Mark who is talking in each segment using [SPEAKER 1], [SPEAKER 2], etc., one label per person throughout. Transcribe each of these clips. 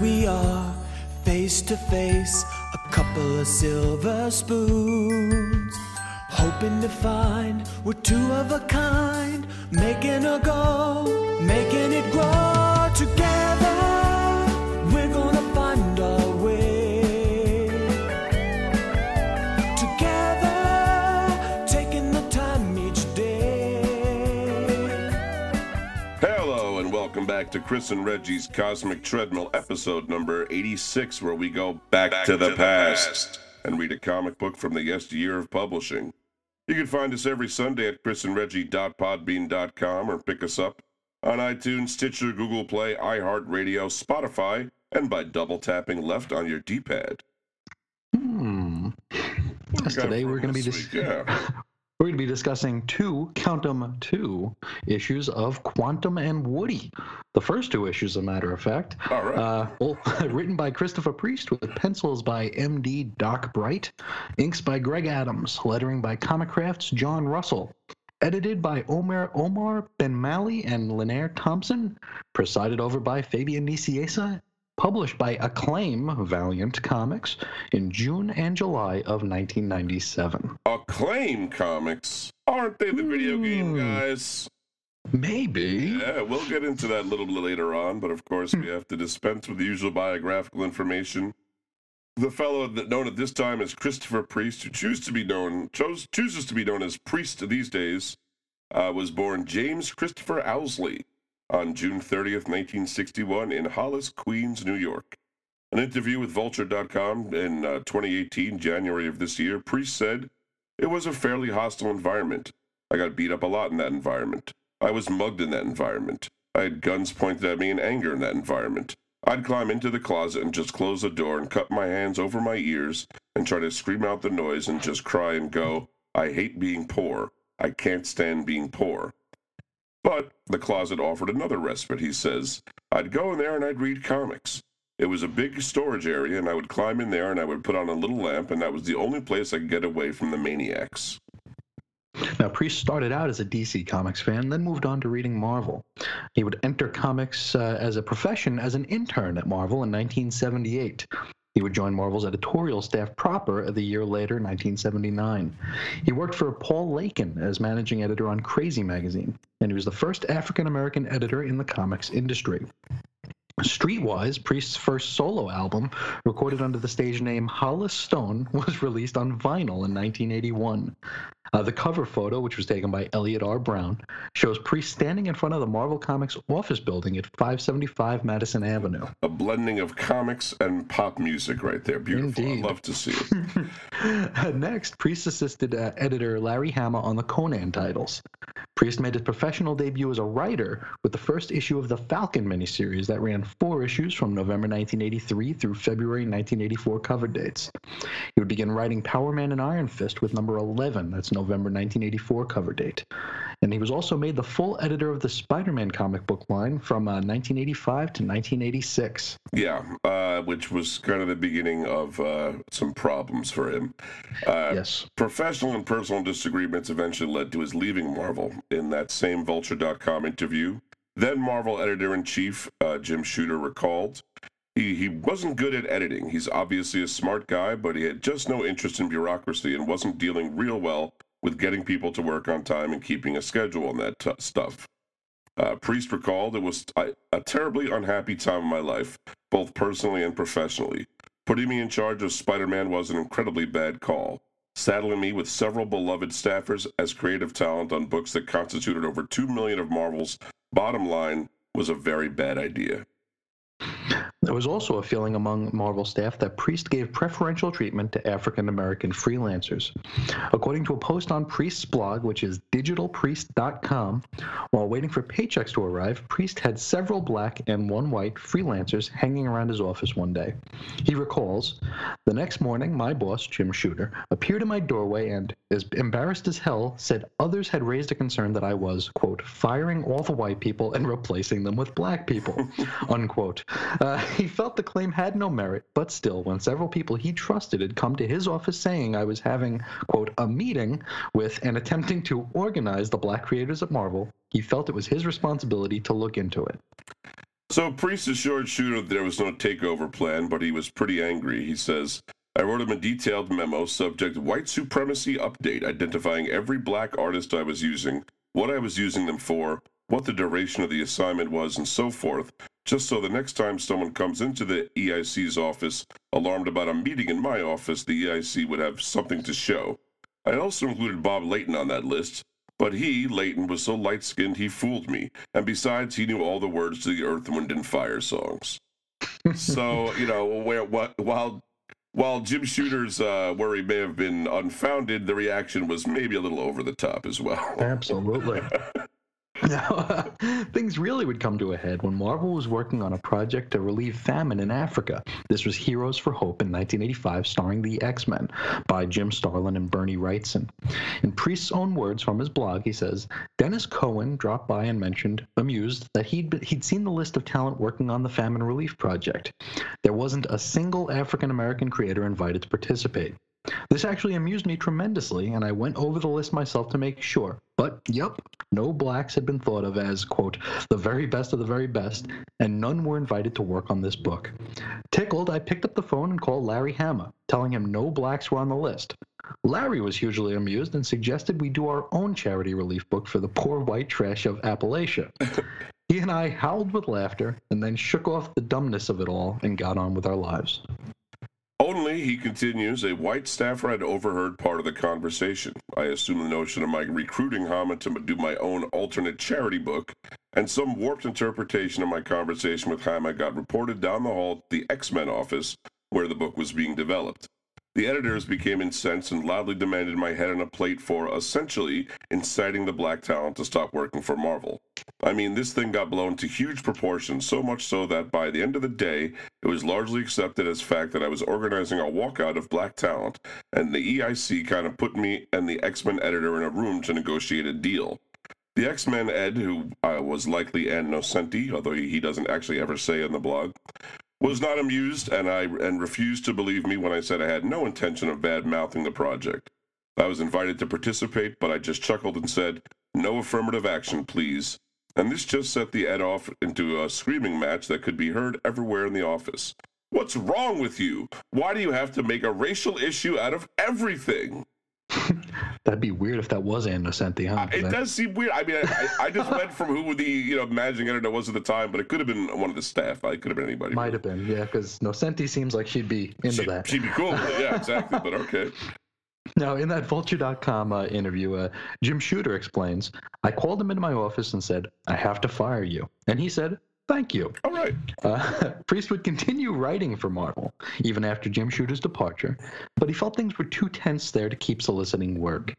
[SPEAKER 1] we are, face to face, a couple of silver spoons. Hoping to find we're two of a kind, making a go, making it grow
[SPEAKER 2] back to Chris and Reggie's Cosmic Treadmill, episode number 86, where we go back, to, the, past, and read a comic book from the yesteryear of publishing. You can find us every Sunday at chrisandreggie.podbean.com or pick us up on iTunes, Stitcher, Google Play, iHeartRadio, Spotify, and by double tapping left on your D-pad.
[SPEAKER 3] Hmm. Yes, today we're be
[SPEAKER 2] this
[SPEAKER 3] dis-
[SPEAKER 2] week? Yeah.
[SPEAKER 3] We're going to be discussing two, count 'em, two issues of Quantum and Woody. The first two issues, a matter of fact.
[SPEAKER 2] All right.
[SPEAKER 3] Uh, all- written by Christopher Priest with pencils by MD Doc Bright, inks by Greg Adams, lettering by Comicraft's John Roshell, edited by Omar Omar Ben Mali and Linaire Thompson, presided over by Fabian Nicieza, published by Acclaim Valiant Comics in June and July of 1997.
[SPEAKER 2] Acclaim Comics. Aren't they the video game
[SPEAKER 3] Hmm.
[SPEAKER 2] guys?
[SPEAKER 3] Maybe.
[SPEAKER 2] Yeah, we'll get into that a little bit later on, but of course we have to dispense with the usual biographical information. The fellow that known at this time as Christopher Priest, who chooses to be known chose, chooses to be known as Priest these days, uh, was born James Christopher Owsley on June 30th, 1961, in Hollis, Queens, New York. An interview with Vulture.com in uh, 2018, January of this year, Priest said, It was a fairly hostile environment. I got beat up a lot in that environment. I was mugged in that environment. I had guns pointed at me in anger in that environment. I'd climb into the closet and just close the door and cut my hands over my ears and try to scream out the noise and just cry and go, I hate being poor. I can't stand being poor. But the closet offered another respite, he says. I'd go in there and I'd read comics. It was a big storage area, and I would climb in there and I would put on a little lamp, and that was the only place I could get away from the maniacs.
[SPEAKER 3] Now, Priest started out as a DC Comics fan, then moved on to reading Marvel. He would enter comics uh, as a profession as an intern at Marvel in 1978. He would join Marvel's editorial staff proper the year later, 1979. He worked for Paul Laikin as managing editor on Crazy magazine, and he was the first African American editor in the comics industry. Streetwise, Priest's first solo album, recorded under the stage name Hollis Stone, was released on vinyl in 1981. Uh, the cover photo, which was taken by Eliot R. Brown, shows Priest standing in front of the Marvel Comics office building at 575 Madison Avenue.
[SPEAKER 2] A blending of comics and pop music right there. Beautiful.
[SPEAKER 3] Indeed.
[SPEAKER 2] I love to see it.
[SPEAKER 3] Next, Priest assisted uh, editor Larry Hama on the Conan titles. Priest made his professional debut as a writer with the first issue of the Falcon miniseries that ran four issues from November 1983 through February 1984 cover dates. He would begin writing Power Man and Iron Fist with number 11, that's November 1984 cover date. And he was also made the full editor of the Spider Man comic book line from uh, 1985 to 1986.
[SPEAKER 2] Yeah, uh, which was kind of the beginning of uh, some problems for him. Uh,
[SPEAKER 3] yes.
[SPEAKER 2] Professional and personal disagreements eventually led to his leaving Marvel in that same Vulture.com interview. Then Marvel editor in chief uh, Jim Shooter recalled. He, he wasn't good at editing. He's obviously a smart guy, but he had just no interest in bureaucracy and wasn't dealing real well with getting people to work on time and keeping a schedule on that t- stuff. Uh, Priest recalled it was a, a terribly unhappy time of my life, both personally and professionally. Putting me in charge of Spider Man was an incredibly bad call. Saddling me with several beloved staffers as creative talent on books that constituted over 2 million of Marvel's bottom line was a very bad idea.
[SPEAKER 3] There was also a feeling among Marvel staff that Priest gave preferential treatment to African American freelancers. According to a post on Priest's blog, which is digitalpriest.com, while waiting for paychecks to arrive, Priest had several black and one white freelancers hanging around his office one day. He recalls, The next morning, my boss, Jim Shooter, appeared in my doorway and, as embarrassed as hell, said others had raised a concern that I was, quote, firing all the white people and replacing them with black people, unquote. Uh, he felt the claim had no merit, but still, when several people he trusted had come to his office saying I was having, quote, a meeting with and attempting to organize the black creators at Marvel, he felt it was his responsibility to look into it.
[SPEAKER 2] So Priest assured Shooter that there was no takeover plan, but he was pretty angry. He says, I wrote him a detailed memo subject white supremacy update identifying every black artist I was using, what I was using them for, what the duration of the assignment was, and so forth, just so the next time someone comes into the EIC's office alarmed about a meeting in my office, the EIC would have something to show. I also included Bob Layton on that list, but he, Layton, was so light skinned he fooled me, and besides, he knew all the words to the Earth, Wind, and Fire songs. so, you know, where, what, while while Jim Shooter's uh, worry may have been unfounded, the reaction was maybe a little over the top as well.
[SPEAKER 3] Absolutely. Now, things really would come to a head when Marvel was working on a project to relieve famine in Africa. This was Heroes for Hope in 1985, starring the X Men by Jim Starlin and Bernie Wrightson. In Priest's own words from his blog, he says Denys Cowan dropped by and mentioned, amused, that he'd, he'd seen the list of talent working on the famine relief project. There wasn't a single African American creator invited to participate. This actually amused me tremendously, and I went over the list myself to make sure. But, yep, no blacks had been thought of as, quote, the very best of the very best, and none were invited to work on this book. Tickled, I picked up the phone and called Larry Hama, telling him no blacks were on the list. Larry was hugely amused and suggested we do our own charity relief book for the poor white trash of Appalachia. he and I howled with laughter and then shook off the dumbness of it all and got on with our lives.
[SPEAKER 2] Only, he continues, a white staffer had overheard part of the conversation. I assume the notion of my recruiting Hama to do my own alternate charity book, and some warped interpretation of my conversation with Hama got reported down the hall to the X Men office where the book was being developed. The editors became incensed and loudly demanded my head on a plate for essentially inciting the black talent to stop working for Marvel. I mean, this thing got blown to huge proportions, so much so that by the end of the day, it was largely accepted as fact that I was organizing a walkout of black talent, and the EIC kind of put me and the X Men editor in a room to negotiate a deal. The X Men Ed, who uh, was likely Ann Nocenti, although he doesn't actually ever say in the blog, was not amused and I and refused to believe me when I said I had no intention of bad mouthing the project. I was invited to participate, but I just chuckled and said, "No affirmative action, please." And this just set the Ed off into a screaming match that could be heard everywhere in the office. What's wrong with you? Why do you have to make a racial issue out of everything?
[SPEAKER 3] That'd be weird if that was Ann Nocenti, huh?
[SPEAKER 2] It
[SPEAKER 3] That-
[SPEAKER 2] does seem weird. I mean, I, I just went from who the you know managing editor was at the time, but it could have been one of the staff. I could have been anybody.
[SPEAKER 3] Might have been, yeah, because Nocenti seems like she'd be into
[SPEAKER 2] She,
[SPEAKER 3] that.
[SPEAKER 2] she'd be cool. yeah, exactly. But okay.
[SPEAKER 3] Now, in that Vulture.com uh, interview, uh, Jim Shooter explains I called him into my office and said, I have to fire you. And he said, Thank you.
[SPEAKER 2] All right.
[SPEAKER 3] Uh, Priest would continue writing for Marvel, even after Jim Shooter's departure, but he felt things were too tense there to keep soliciting work.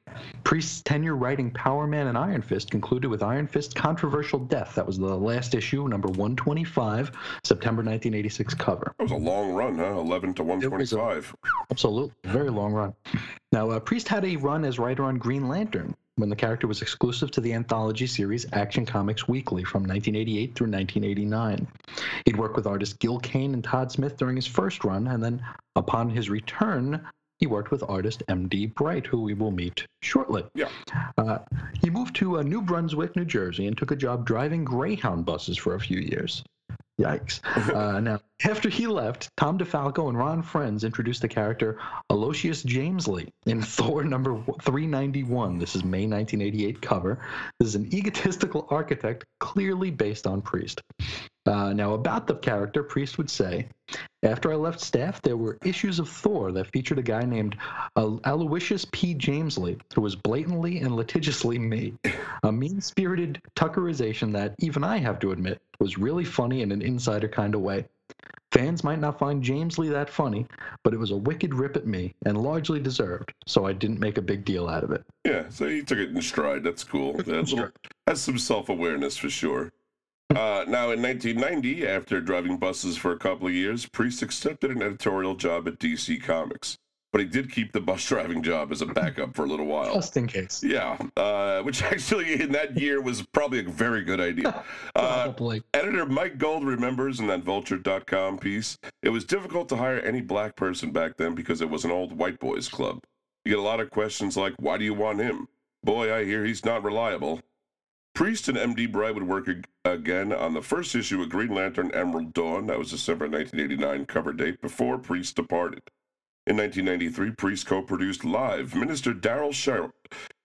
[SPEAKER 3] Priest's tenure writing Power Man and Iron Fist concluded with Iron Fist's Controversial Death. That was the last issue, number 125, September 1986 cover.
[SPEAKER 2] That was a long run, huh? 11 to
[SPEAKER 3] was a-
[SPEAKER 2] 125.
[SPEAKER 3] Absolutely. Very long run. Now, uh, Priest had a run as writer on Green Lantern when the character was exclusive to the anthology series Action Comics Weekly from 1988 through 1989. He'd worked with artists Gil Kane and Tod Smith during his first run, and then upon his return, he worked with artist M.D. Bright, who we will meet shortly.
[SPEAKER 2] Yeah.
[SPEAKER 3] Uh, he moved to uh, New Brunswick, New Jersey, and took a job driving Greyhound buses for a few years. Yikes. Uh, now, after he left, Tom DeFalco and Ron Frenz introduced the character Aloysius Jamesley in Thor number 391. This is May 1988 cover. This is an egotistical architect clearly based on Priest. Uh, now, about the character, Priest would say, after I left staff, there were issues of Thor that featured a guy named Al- Aloysius P. Jamesley, who was blatantly and litigiously me. A mean spirited Tuckerization that, even I have to admit, was really funny in an insider kind of way. Fans might not find Jamesley that funny, but it was a wicked rip at me and largely deserved, so I didn't make a big deal out of it.
[SPEAKER 2] Yeah, so he took it in stride. That's cool. That's has some self awareness for sure. Uh, now, in 1990, after driving buses for a couple of years, Priest accepted an editorial job at DC Comics. But he did keep the bus driving job as a backup for a little while.
[SPEAKER 3] Just in case.
[SPEAKER 2] Yeah, uh, which actually in that year was probably a very good idea. Uh, Editor Mike Gold remembers in that Vulture.com piece, it was difficult to hire any black person back then because it was an old white boys club. You get a lot of questions like, why do you want him? Boy, I hear he's not reliable. Priest and MD Bright would work ag- again on the first issue of Green Lantern Emerald Dawn. That was December 1989 cover date before Priest departed. In 1993, Priest co produced live Minister Daryl Sher-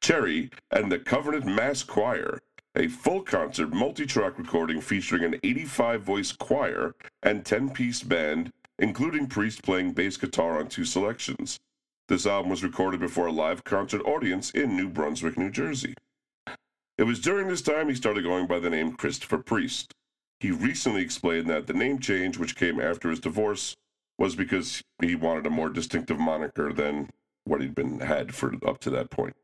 [SPEAKER 2] Cherry and the Covenant Mass Choir, a full concert multi track recording featuring an 85 voice choir and 10 piece band, including Priest playing bass guitar on two selections. This album was recorded before a live concert audience in New Brunswick, New Jersey. It was during this time he started going by the name Christopher Priest. He recently explained that the name change, which came after his divorce, was because he wanted a more distinctive moniker than what he'd been had for up to that point.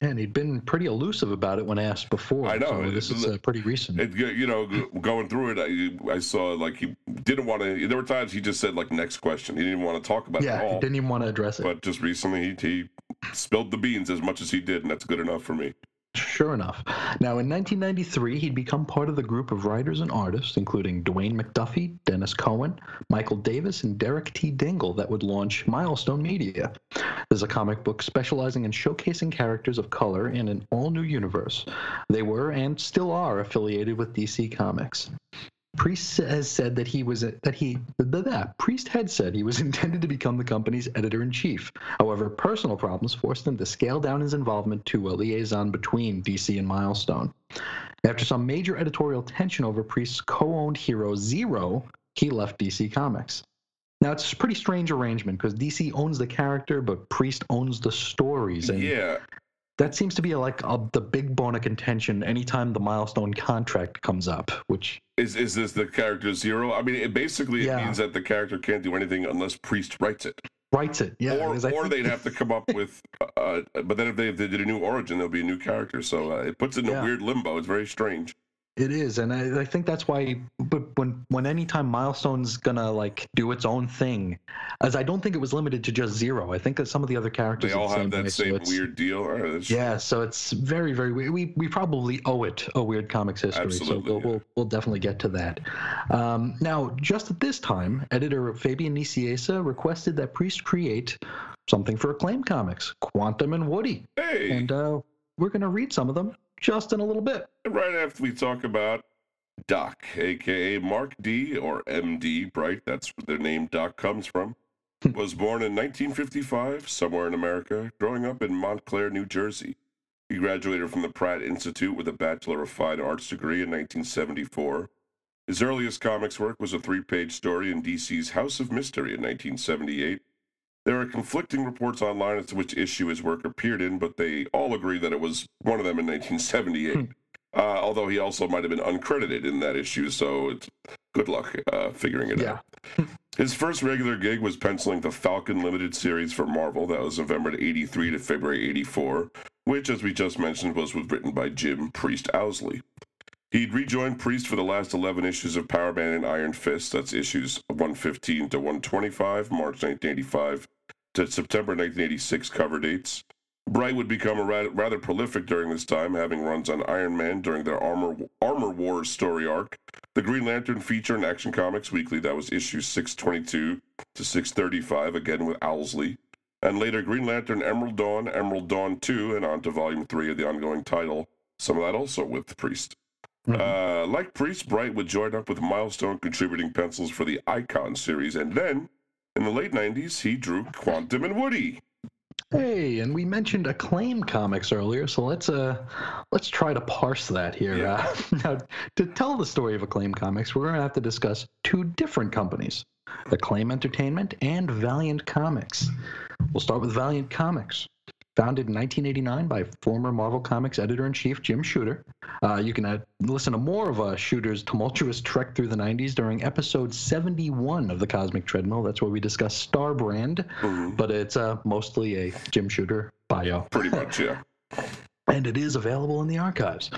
[SPEAKER 3] And he'd been pretty elusive about it when asked before.
[SPEAKER 2] I know,
[SPEAKER 3] So this is uh, pretty recent.
[SPEAKER 2] It, you know, going through it, I, I saw like he didn't want to. There were times he just said like next question. He didn't want to talk about it
[SPEAKER 3] yeah,
[SPEAKER 2] at
[SPEAKER 3] he
[SPEAKER 2] all.
[SPEAKER 3] didn't even want to address it.
[SPEAKER 2] But just recently, he, he spilled the beans as much as he did, and that's good enough for me.
[SPEAKER 3] Sure enough. Now, in 1993, he'd become part of the group of writers and artists, including Dwayne McDuffie, Denys Cowan, Michael Davis, and Derek T. Dingle, that would launch Milestone Media. There's a comic book specializing in showcasing characters of color in an all new universe. They were and still are affiliated with DC Comics. Priest has said that he was that he that Priest had said he was intended to become the company's editor in chief. However, personal problems forced him to scale down his involvement to a liaison between DC and Milestone. After some major editorial tension over Priest's co-owned hero Zero, he left DC Comics. Now it's a pretty strange arrangement because DC owns the character, but Priest owns the stories, and
[SPEAKER 2] Yeah,
[SPEAKER 3] that seems to be like a, the big bone of contention anytime the Milestone contract comes up, which
[SPEAKER 2] is is this the character zero? I mean, it basically it means that the character can't do anything unless Priest writes it.
[SPEAKER 3] writes it. Yeah,
[SPEAKER 2] or or
[SPEAKER 3] think-
[SPEAKER 2] they'd have to come up with. Uh, but then if they, if they did a new origin, there'll be a new character. So uh, it puts it in
[SPEAKER 3] Yeah.
[SPEAKER 2] a weird limbo. It's very strange.
[SPEAKER 3] It is, and I, I think that's why. But when when anytime Milestone's gonna like do its own thing, as I don't think it was limited to just Zero. I think that some of the other characters
[SPEAKER 2] They all
[SPEAKER 3] the
[SPEAKER 2] have that
[SPEAKER 3] way,
[SPEAKER 2] same
[SPEAKER 3] it's-
[SPEAKER 2] weird deal. Right,
[SPEAKER 3] Yeah, so it's very very weird. We we probably owe it a weird comics history.
[SPEAKER 2] Absolutely,
[SPEAKER 3] so we'll,
[SPEAKER 2] yeah.
[SPEAKER 3] we'll we'll definitely get to that. Um, now, just at this time, editor Fabian Nicieza requested that Priest create something for Acclaim Comics, Quantum and Woody,
[SPEAKER 2] Hey,
[SPEAKER 3] and uh, we're gonna read some of them just in a little bit.
[SPEAKER 2] right after we talk about Doc, aka Mark D or MD Bright, that's where their name Doc comes from, hmm. was born in 1955 somewhere in America, growing up in Montclair, New Jersey. He graduated from the Pratt Institute with a Bachelor of Fine Arts degree in 1974. His earliest comics work was a three page story in DC's House of Mystery in 1978. There are conflicting reports online as to which issue his work appeared in, but they all agree that it was one of them in 1978. Uh, although he also might have been uncredited in that issue, so it's, good luck uh, figuring it
[SPEAKER 3] Yeah.
[SPEAKER 2] out. His first regular gig was penciling the Falcon Limited series for Marvel. That was November 83 to February 84, which, as we just mentioned, was written by Jim Priest Owsley. He'd rejoined Priest for the last 11 issues of Power Man and Iron Fist. That's issues 115 to 125, March 1985 to September 1986 cover dates. Bright would become rather prolific during this time, having runs on Iron Man during their Armor Armor Wars story arc, the Green Lantern feature in Action Comics Weekly, that was issue 622 to 635, again with Owsley, and later Green Lantern Emerald Dawn, Emerald Dawn 2, and on to Volume 3 of the ongoing title, some of that also with Priest.
[SPEAKER 3] Mhm.
[SPEAKER 2] Uh, like Priest, Bright would join up with Milestone contributing pencils for the Icon series, and then in the late 90s, he drew Quantum and Woody.
[SPEAKER 3] Hey, and we mentioned Acclaim Comics earlier, so let's uh let's try to parse that here.
[SPEAKER 2] Yeah.
[SPEAKER 3] Uh, now, to tell the story of Acclaim Comics, we're going to have to discuss two different companies: Acclaim Entertainment and Valiant Comics. We'll start with Valiant Comics. Founded in 1989 by former Marvel Comics editor-in-chief Jim Shooter. Uh, you can uh, listen to more of uh, Shooter's tumultuous trek through the 90s during episode 71 of the Cosmic Treadmill. That's where we discuss Star Brand
[SPEAKER 2] Mhm.
[SPEAKER 3] but it's uh, mostly a Jim Shooter bio.
[SPEAKER 2] Pretty much, yeah.
[SPEAKER 3] And it is available in the archives.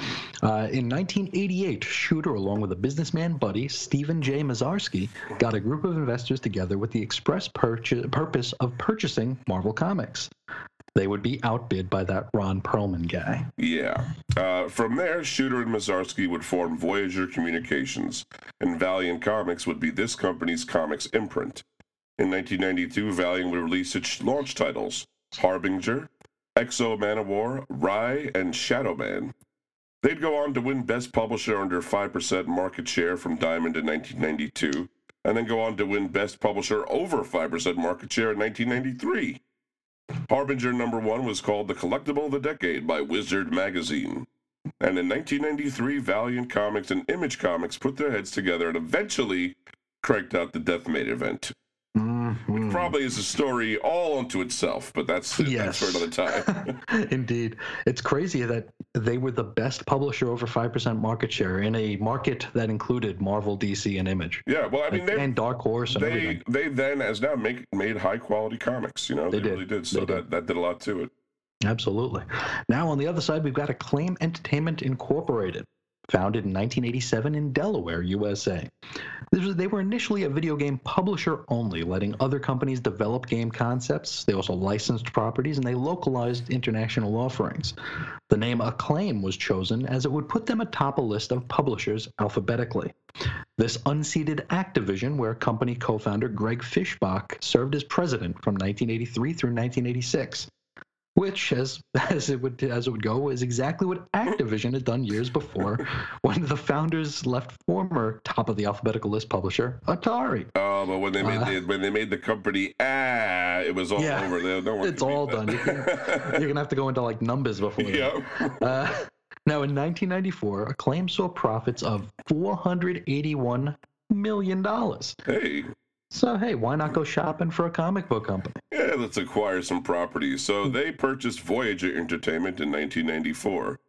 [SPEAKER 3] Uh, in 1988, Shooter, along with a businessman buddy, Stephen J. Massarsky, got a group of investors together with the express purchase, purpose of purchasing Marvel Comics. They would be outbid by that Ron Perelman guy.
[SPEAKER 2] Yeah. Uh, from there, Shooter and Massarsky would form Voyager Communications, and Valiant Comics would be this company's comics imprint. In 1992, Valiant would release its launch titles Harbinger, Exo Man of War, Rai, and Shadow Man. They'd go on to win Best Publisher under 5% market share from Diamond in 1992, and then go on to win Best Publisher over 5% market share in 1993. Harbinger number one was called the Collectible of the Decade by Wizard Magazine. And in 1993, Valiant Comics and Image Comics put their heads together and eventually cranked out the Deathmate event.
[SPEAKER 3] Mhm.
[SPEAKER 2] Probably is a story all unto itself, but that's,
[SPEAKER 3] Yes.
[SPEAKER 2] that's for another time.
[SPEAKER 3] Indeed. It's crazy that they were the best publisher over 5% market share in a market that included Marvel, DC, and Image.
[SPEAKER 2] yeah, well, I mean, they,
[SPEAKER 3] and Dark Horse and
[SPEAKER 2] they
[SPEAKER 3] everything.
[SPEAKER 2] they then as now make made high quality comics. You know,
[SPEAKER 3] They
[SPEAKER 2] they,
[SPEAKER 3] did.
[SPEAKER 2] really did. So
[SPEAKER 3] They
[SPEAKER 2] that
[SPEAKER 3] did.
[SPEAKER 2] that did a lot to it.
[SPEAKER 3] Absolutely. Now, on the other side, we've got Acclaim Entertainment Incorporated, founded in 1987 in Delaware, USA. They were initially a video game publisher only, letting other companies develop game concepts. They also licensed properties and they localized international offerings. The name Acclaim was chosen as it would put them atop a list of publishers alphabetically. This unseated Activision, where company co founder Greg Fischbach served as president from 1983 through 1986 which as as it would as it would go is exactly what Activision had done years before when the founders left former top of the alphabetical list publisher Atari.
[SPEAKER 2] Oh, but when they made
[SPEAKER 3] Uh,
[SPEAKER 2] the, when they made the company, ah, it was all
[SPEAKER 3] Yeah.
[SPEAKER 2] over. There, no one
[SPEAKER 3] It's all done. You can- You're gonna have to go into like numbers before. that.
[SPEAKER 2] yeah.
[SPEAKER 3] Uh, now in 1994, Acclaim saw profits of 481 million dollars.
[SPEAKER 2] Hey,
[SPEAKER 3] So hey, why not go shopping for a comic book company?
[SPEAKER 2] yeah, let's acquire some properties.
[SPEAKER 3] Hmm.
[SPEAKER 2] So they purchased Voyager Entertainment in 1994.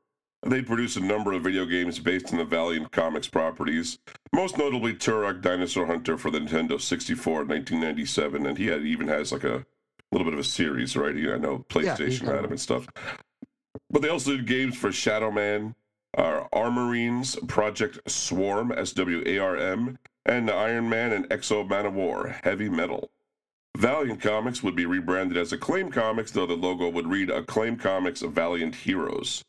[SPEAKER 2] They produced a number of video games based on the Valiant Comics properties, most notably Turok Dinosaur Hunter for the Nintendo 64 in 1997, and he had, even has like a little bit of a series, right? You know, I know PlayStation
[SPEAKER 3] got
[SPEAKER 2] had him and stuff. But they also did games for Shadow Man, uh, Armorines, Project Swarm, S W A R M, and Iron Man and X-O Manowar, Heavy Metal. Valiant Comics would be rebranded as Acclaim Comics, though the logo would read Acclaim Comics Valiant Heroes.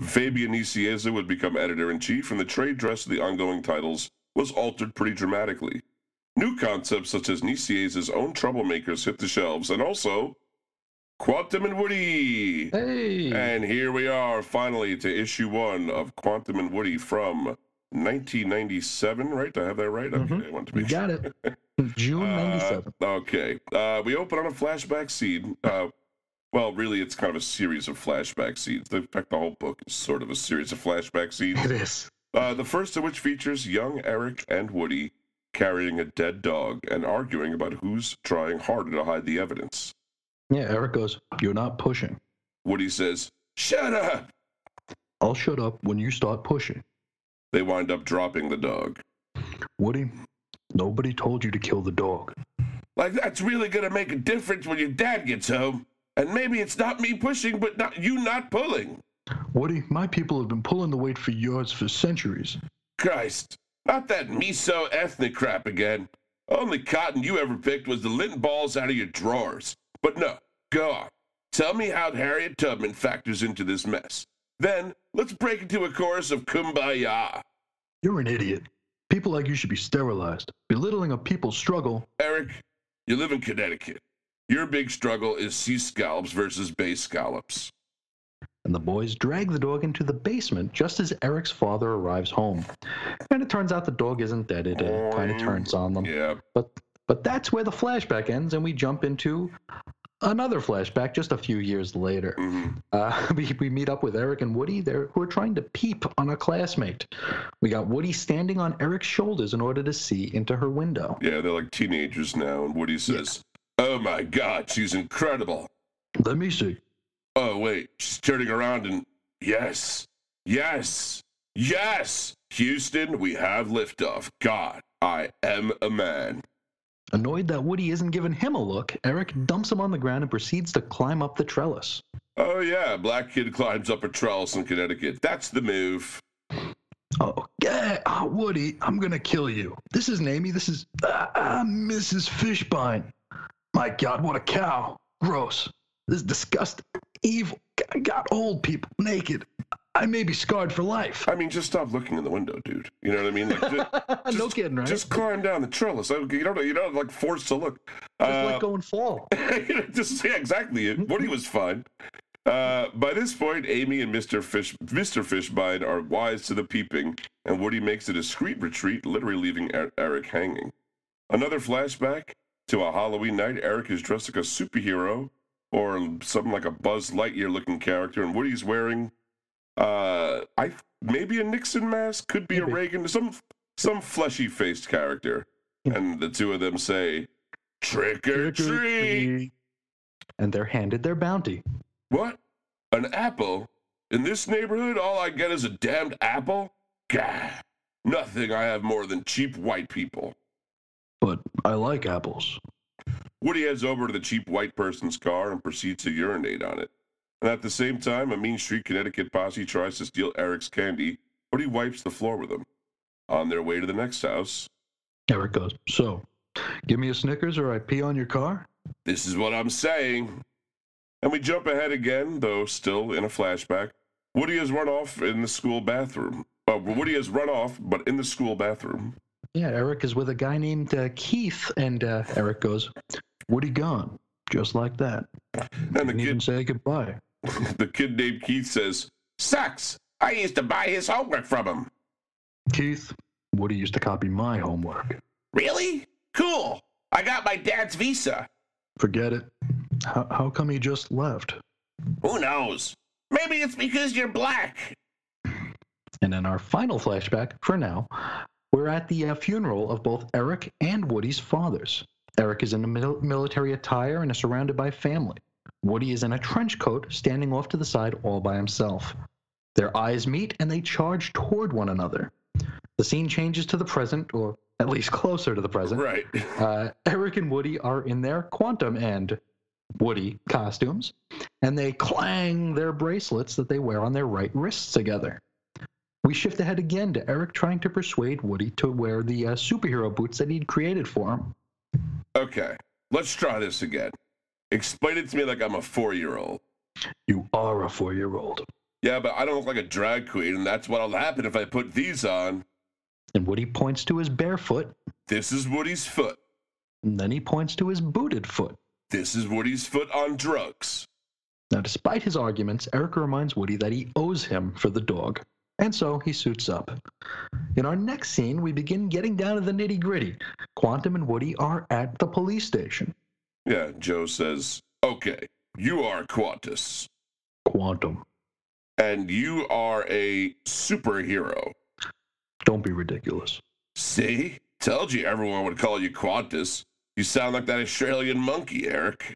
[SPEAKER 2] Fabian Nicieza would become editor in chief, and the trade dress of the ongoing titles was altered pretty dramatically. New concepts such as Nicieza's own troublemakers hit the shelves, and also Quantum and Woody.
[SPEAKER 3] Hey,
[SPEAKER 2] And here we are, finally, to issue one of Quantum and Woody from 1997, right? Do I have that right? Okay,
[SPEAKER 3] Mhm.
[SPEAKER 2] I want to be
[SPEAKER 3] you got it. June
[SPEAKER 2] uh,
[SPEAKER 3] '97.
[SPEAKER 2] okay. Uh, we open on a flashback scene. Uh, well, really, it's kind of a series of flashback scenes. In fact, the whole book is sort of a series of flashback scenes.
[SPEAKER 3] It is.
[SPEAKER 2] Uh, the first of which features young Eric and Woody carrying a dead dog and arguing about who's trying harder to hide the evidence.
[SPEAKER 3] Yeah, Eric goes, You're not pushing.
[SPEAKER 2] Woody says, Shut up!
[SPEAKER 3] I'll shut up when you start pushing.
[SPEAKER 2] They wind up dropping the dog.
[SPEAKER 3] Woody, nobody told you to kill the dog.
[SPEAKER 2] Like, that's really to make a difference when your dad gets home. And maybe it's not me pushing, but not you not pulling.
[SPEAKER 3] Woody, my people have been pulling the weight for yards for centuries.
[SPEAKER 2] Christ, not that miso ethnic crap again. Only cotton you ever picked was the lint balls out of your drawers. But no, go on. Tell me how Harriet Tubman factors into this mess. Then let's break into a chorus of kumbaya.
[SPEAKER 3] You're an idiot. People like you should be sterilized. Belittling a people's struggle.
[SPEAKER 2] Eric, you live in Connecticut. Your big struggle is sea scallops versus bay scallops.
[SPEAKER 3] And the boys drag the dog into the basement just as Eric's father arrives home. And it turns out the dog isn't dead. It uh, kind of turns on them.
[SPEAKER 2] Yeah,
[SPEAKER 3] But but that's where the flashback ends, and we jump into another flashback just a few years later.
[SPEAKER 2] hmm
[SPEAKER 3] Uh, we, we meet up with Eric and Woody. They're who are trying to peep on a classmate. We got Woody standing on Eric's shoulders in order to see into her window.
[SPEAKER 2] yeah, they're like teenagers now. And Woody says, Oh my God, she's incredible.
[SPEAKER 3] Let me see.
[SPEAKER 2] Oh, wait, she's turning around and yes, yes, yes. Houston, we have liftoff. God, I am a man.
[SPEAKER 3] Annoyed that Woody isn't giving him a look, Eric dumps him on the ground and proceeds to climb up the trellis.
[SPEAKER 2] Oh, yeah, black kid climbs up a trellis in Connecticut. That's the move.
[SPEAKER 3] Oh, yeah, ah, Woody, I'm gonna kill you. This isn't Amy. This is ah, ah, Mrs. Fishbine. My God, what a cow! Gross. This is disgusting. Evil. I got old people naked. I may be scarred for life.
[SPEAKER 2] I mean, just stop looking in the window, dude. You know what I mean? Like, ju-
[SPEAKER 3] no kidding, right?
[SPEAKER 2] just climb down the trellis. I- You don't, you don't like forced to look.
[SPEAKER 3] Just
[SPEAKER 2] Uh,
[SPEAKER 3] let go and fall.
[SPEAKER 2] just yeah, exactly. Woody was fine. Uh, by this point, Amy and Mr. Fish, Mr. Fishbine are wise to the peeping, and Woody makes a discreet retreat, literally leaving er- Eric hanging. Another flashback to a Halloween night. Eric is dressed like a superhero or something like a Buzz Lightyear looking character, and Woody's wearing, uh, I maybe a Nixon mask, could be
[SPEAKER 3] Maybe.
[SPEAKER 2] a Reagan, some some fleshy faced character, and the two of them say, "Trick or treat."
[SPEAKER 3] And they're handed their bounty.
[SPEAKER 2] What? An apple? In this neighborhood, all I get is a damned apple? Gah! Nothing I have more than cheap white people.
[SPEAKER 3] But I like apples.
[SPEAKER 2] Woody heads over to the cheap white person's car and proceeds to urinate on it. And at the same time, a Mean Street, Connecticut posse tries to steal Eric's candy, but he wipes the floor with them. On their way to the next house,
[SPEAKER 3] Eric goes, So, give me a Snickers or I pee on your car?
[SPEAKER 2] this is what I'm saying. And we jump ahead again, though still in a flashback. Woody has run off in the school bathroom. Uh, Woody has run off, but in the school bathroom.
[SPEAKER 3] Yeah, Eric is with a guy named uh, Keith, and uh, Eric goes, Woody gone. Just like that.
[SPEAKER 2] And the
[SPEAKER 3] Didn't even
[SPEAKER 2] kid,
[SPEAKER 3] say goodbye.
[SPEAKER 2] the kid named Keith says, "Sucks. I used to buy his homework from him."
[SPEAKER 3] Keith, Woody used to copy my homework.
[SPEAKER 2] Really? Cool. I got my dad's visa.
[SPEAKER 3] Forget it. How, how come he just left?
[SPEAKER 2] Who knows? Maybe it's because you're black.
[SPEAKER 3] And in our final flashback, for now, we're at the uh, funeral of both Eric and Woody's fathers. Eric is in a mil- military attire and is surrounded by family. Woody is in a trench coat, standing off to the side all by himself. Their eyes meet and they charge toward one another. The scene changes to the present, or at least closer to the present.
[SPEAKER 2] Right.
[SPEAKER 3] Uh, Eric and Woody are in their quantum and Woody costumes, and they clang their bracelets that they wear on their right wrists together. We shift ahead again to Eric trying to persuade Woody to wear the uh, superhero boots that he'd created for him.
[SPEAKER 2] Okay. Let's try this again. Explain it to me like I'm a four-year-old.
[SPEAKER 3] You are a four year old.
[SPEAKER 2] Yeah, but I don't look like a drag queen, and that's what'll happen if I put these on.
[SPEAKER 3] And Woody points to his bare foot,
[SPEAKER 2] This is Woody's foot.
[SPEAKER 3] and then he points to his booted foot.
[SPEAKER 2] This is Woody's foot on drugs.
[SPEAKER 3] Now, despite his arguments, Eric reminds Woody that he owes him for the dog, and so he suits up. In our next scene, we begin getting down to the nitty gritty. Quantum and Woody are at the police station.
[SPEAKER 2] Yeah, Joe says, okay, you are Qantas,
[SPEAKER 3] Quantum,
[SPEAKER 2] and you are a superhero.
[SPEAKER 3] don't be ridiculous.
[SPEAKER 2] See? Told you everyone would call you Qantas. You sound like that Australian monkey, Eric.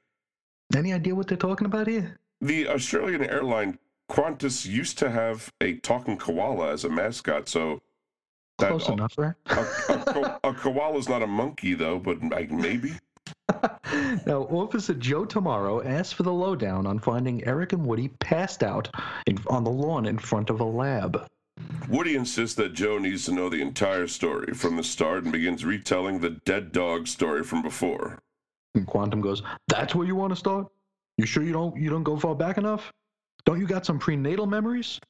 [SPEAKER 3] Any idea what they're talking about here?
[SPEAKER 2] The Australian airline Qantas used to have a talking koala as a mascot, so that-
[SPEAKER 3] Close enough, right?
[SPEAKER 2] A, a, a koala's not a monkey, though, but like, maybe.
[SPEAKER 3] Now, Officer Joe Tomorrow asks for the lowdown on finding Eric and Woody passed out in, on the lawn in front of a lab.
[SPEAKER 2] Woody insists that Joe needs to know the entire story from the start and begins retelling the dead dog story from before.
[SPEAKER 3] And Quantum goes, "That's where you want to start? You sure you don't you don't go far back enough? Don't you got some prenatal memories?"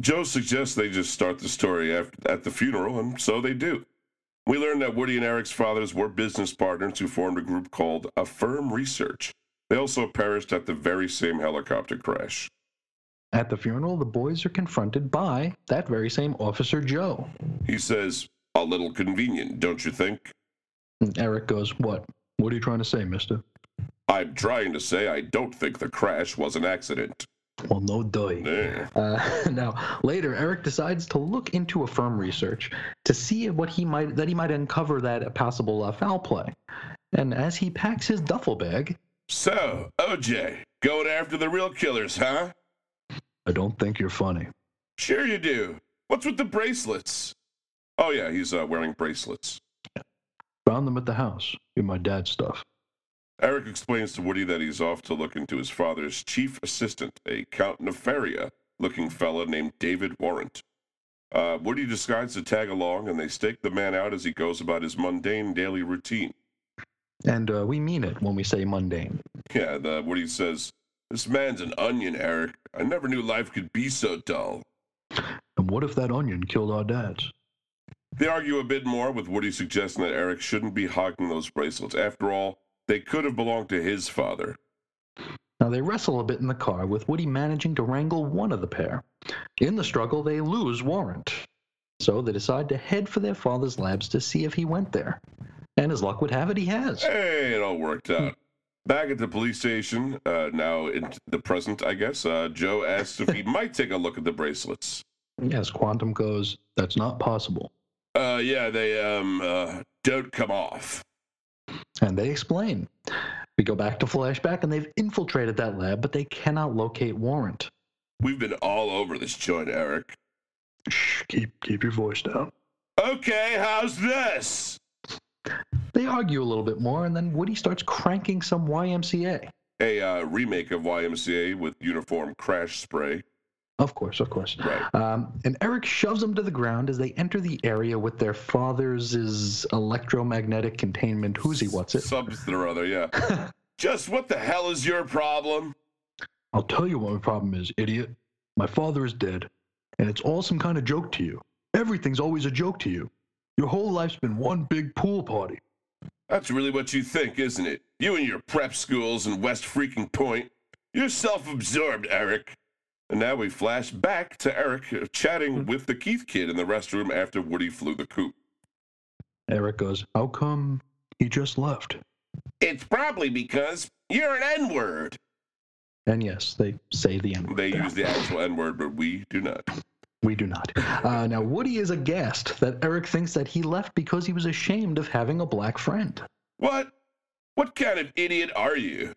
[SPEAKER 2] Joe suggests they just start the story af- at the funeral, and so they do. We learned that Woody and Eric's fathers were business partners who formed a group called Affirm Research. They also perished at the very same helicopter crash.
[SPEAKER 3] At the funeral, the boys are confronted by that very same Officer Joe.
[SPEAKER 2] He says, A little convenient, don't you think?
[SPEAKER 3] And Eric goes, "What? What are you trying to say, Mister?"
[SPEAKER 2] I'm trying to say I don't think the crash was an accident.
[SPEAKER 3] Well, no.
[SPEAKER 2] Eh.
[SPEAKER 3] Uh, now, later, Eric decides to look into a firm research to see what he might that he might uncover that possible uh, foul play. And as he packs his duffel bag,
[SPEAKER 2] So, OJ, going after the real killers, huh?
[SPEAKER 3] I don't think you're funny.
[SPEAKER 2] Sure you do. What's with the bracelets? Oh yeah, he's uh, wearing bracelets.
[SPEAKER 3] Found them at the house in my dad's stuff.
[SPEAKER 2] Eric explains to Woody that he's off to look into his father's chief assistant, a Count Nefaria looking fella named David Warrant. Uh, Woody decides to tag along, and they stake the man out as he goes about his mundane daily routine.
[SPEAKER 3] And uh, we mean it when we say mundane.
[SPEAKER 2] Yeah, the Woody says, "This man's an onion, Eric. I never knew life could be so dull."
[SPEAKER 3] And what if that onion killed our dads?
[SPEAKER 2] They argue a bit more, with Woody suggesting that Eric shouldn't be hogging those bracelets. After all, they could have belonged to his father.
[SPEAKER 3] Now, they wrestle a bit in the car, with Woody managing to wrangle one of the pair. In the struggle, they lose Warrant. So they decide to head for their father's labs to see if he went there. And as luck would have it, he has.
[SPEAKER 2] Hey, it all worked out. Back at the police station, uh, now in the present, I guess, uh, Joe asks if he might take a look at the bracelets.
[SPEAKER 3] Yes, Quantum goes, That's not possible.
[SPEAKER 2] Uh, yeah, they um uh, don't come off.
[SPEAKER 3] And they explain. We go back to flashback, and they've infiltrated that lab, but they cannot locate Warrant.
[SPEAKER 2] We've been all over this joint, Eric.
[SPEAKER 3] Shh, keep keep your voice down.
[SPEAKER 2] Okay, how's this?
[SPEAKER 3] They argue a little bit more, and then Woody starts cranking some YMCA.
[SPEAKER 2] A uh, remake of YMCA with uniform crash spray.
[SPEAKER 3] Of course, of course.
[SPEAKER 2] Right.
[SPEAKER 3] Um, and Eric shoves them to the ground as they enter the area with their father's electromagnetic containment. Who's he? What's it?
[SPEAKER 2] Something or other, yeah. Just what the hell is your problem?
[SPEAKER 3] I'll tell you what my problem is, idiot. My father is dead, and it's all some kind of joke to you. Everything's always a joke to you. Your whole life's been one big pool party.
[SPEAKER 2] That's really what you think, isn't it? You and your prep schools and West freaking Point. You're self absorbed, Eric. And now we flash back to Eric uh, chatting with the Keith kid in the restroom after Woody flew the coop.
[SPEAKER 3] Eric goes, How come he just left?
[SPEAKER 2] It's probably because you're an N word.
[SPEAKER 3] And yes, they say the N word.
[SPEAKER 2] They use the actual N word, but we do not.
[SPEAKER 3] We do not. Uh, now, Woody is aghast that Eric thinks that he left because he was ashamed of having a black friend.
[SPEAKER 2] What? What kind of idiot are you?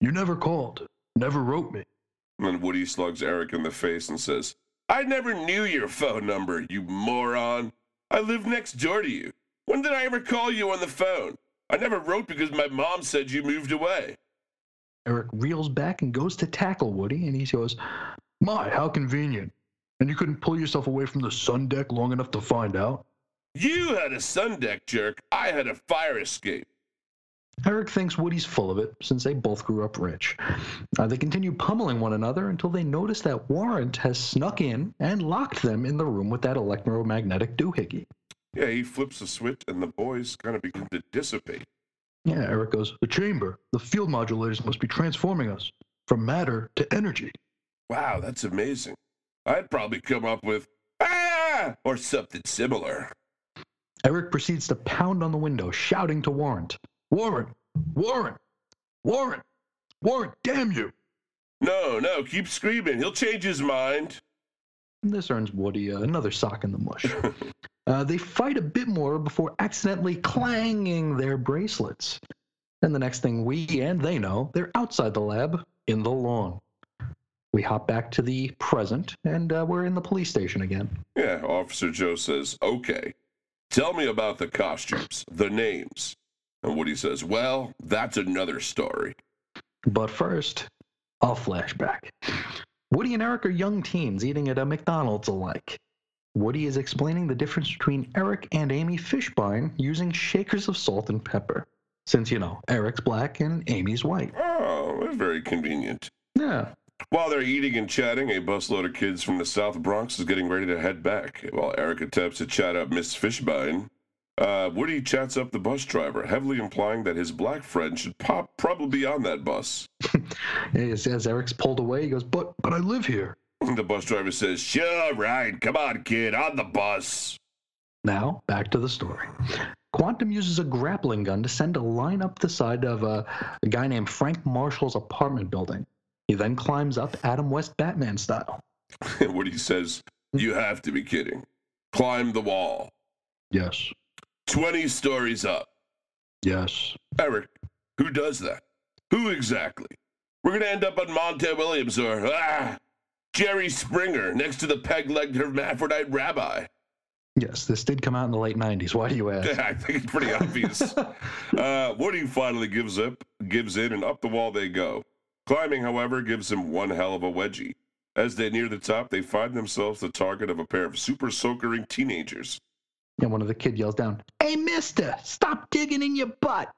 [SPEAKER 3] You never called, never wrote me.
[SPEAKER 2] And Woody slugs Eric in the face and says, I never knew your phone number, you moron. I live next door to you. When did I ever call you on the phone? I never wrote because my mom said you moved away.
[SPEAKER 3] Eric reels back and goes to tackle Woody, and he goes, My, how convenient. And you couldn't pull yourself away from the sun deck long enough to find out?
[SPEAKER 2] You had a sun deck, jerk. I had a fire escape.
[SPEAKER 3] Eric thinks Woody's full of it, since they both grew up rich. Uh, they continue pummeling one another until they notice that Warrant has snuck in and locked them in the room with that electromagnetic doohickey.
[SPEAKER 2] Yeah, he flips a switch and the boys kind of begin to dissipate.
[SPEAKER 3] Yeah, Eric goes, The chamber, the field modulators must be transforming us from matter to energy.
[SPEAKER 2] Wow, that's amazing. I'd probably come up with, ah, or something similar.
[SPEAKER 3] Eric proceeds to pound on the window, shouting to Warrant, Warrant! Warren, Warren, Warren, damn you!
[SPEAKER 2] No, no, keep screaming. He'll change his mind.
[SPEAKER 3] This earns Woody uh, another sock in the mush. uh, they fight a bit more before accidentally clanging their bracelets. And the next thing we and they know, they're outside the lab in the lawn. We hop back to the present, and uh, we're in the police station again.
[SPEAKER 2] Yeah, Officer Joe says, okay, tell me about the costumes, the names. And Woody says, well, that's another story.
[SPEAKER 3] But first, a flashback. Woody and Eric are young teens eating at a McDonald's alike. Woody is explaining the difference between Eric and Amy Fishbine using shakers of salt and pepper. Since, you know, Eric's black and Amy's white.
[SPEAKER 2] Oh, very convenient.
[SPEAKER 3] Yeah.
[SPEAKER 2] While they're eating and chatting, a busload of kids from the South Bronx is getting ready to head back. While Eric attempts to chat up Miss Fishbine, uh, Woody chats up the bus driver, heavily implying that his black friend should pop probably be on that bus.
[SPEAKER 3] As, as Eric's pulled away, he goes, But but I live here.
[SPEAKER 2] The bus driver says, Sure, right. Come on, kid, on the bus.
[SPEAKER 3] Now, back to the story. Quantum uses a grappling gun to send a line up the side of a, a guy named Frank Marshall's apartment building. He then climbs up Adam West Batman style.
[SPEAKER 2] Woody says, You have to be kidding. Climb the wall.
[SPEAKER 3] Yes.
[SPEAKER 2] 20 stories up.
[SPEAKER 3] Yes.
[SPEAKER 2] Eric, who does that? Who exactly? We're going to end up on Montel Williams or, ah, Jerry Springer next to the peg legged hermaphrodite rabbi.
[SPEAKER 3] Yes, this did come out in the late 90s. Why do you ask?
[SPEAKER 2] I think it's pretty obvious. uh, Woody finally gives up, gives in, and up the wall they go. Climbing, however, gives him one hell of a wedgie. As they near the top, they find themselves the target of a pair of super soakering teenagers.
[SPEAKER 3] And one of the kid yells down, Hey, mister, stop digging in your butt.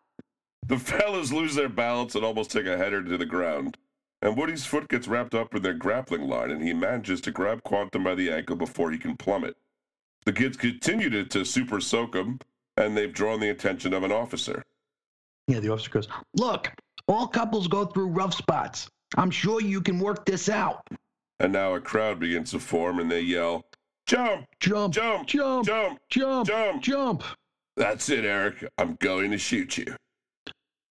[SPEAKER 2] The fellas lose their balance and almost take a header to the ground. And Woody's foot gets wrapped up in their grappling line, and he manages to grab Quantum by the ankle before he can plummet. The kids continue to, to super soak him, and they've drawn the attention of an officer.
[SPEAKER 3] Yeah, the officer goes, Look,
[SPEAKER 4] All couples go through rough spots. I'm sure you can work this out.
[SPEAKER 2] And now a crowd begins to form and they yell, Jump!
[SPEAKER 3] Jump,
[SPEAKER 2] Jump!
[SPEAKER 3] jump,
[SPEAKER 2] Jump!
[SPEAKER 3] jump,
[SPEAKER 2] Jump!
[SPEAKER 3] jump.
[SPEAKER 2] That's it, Eric. I'm going to shoot you.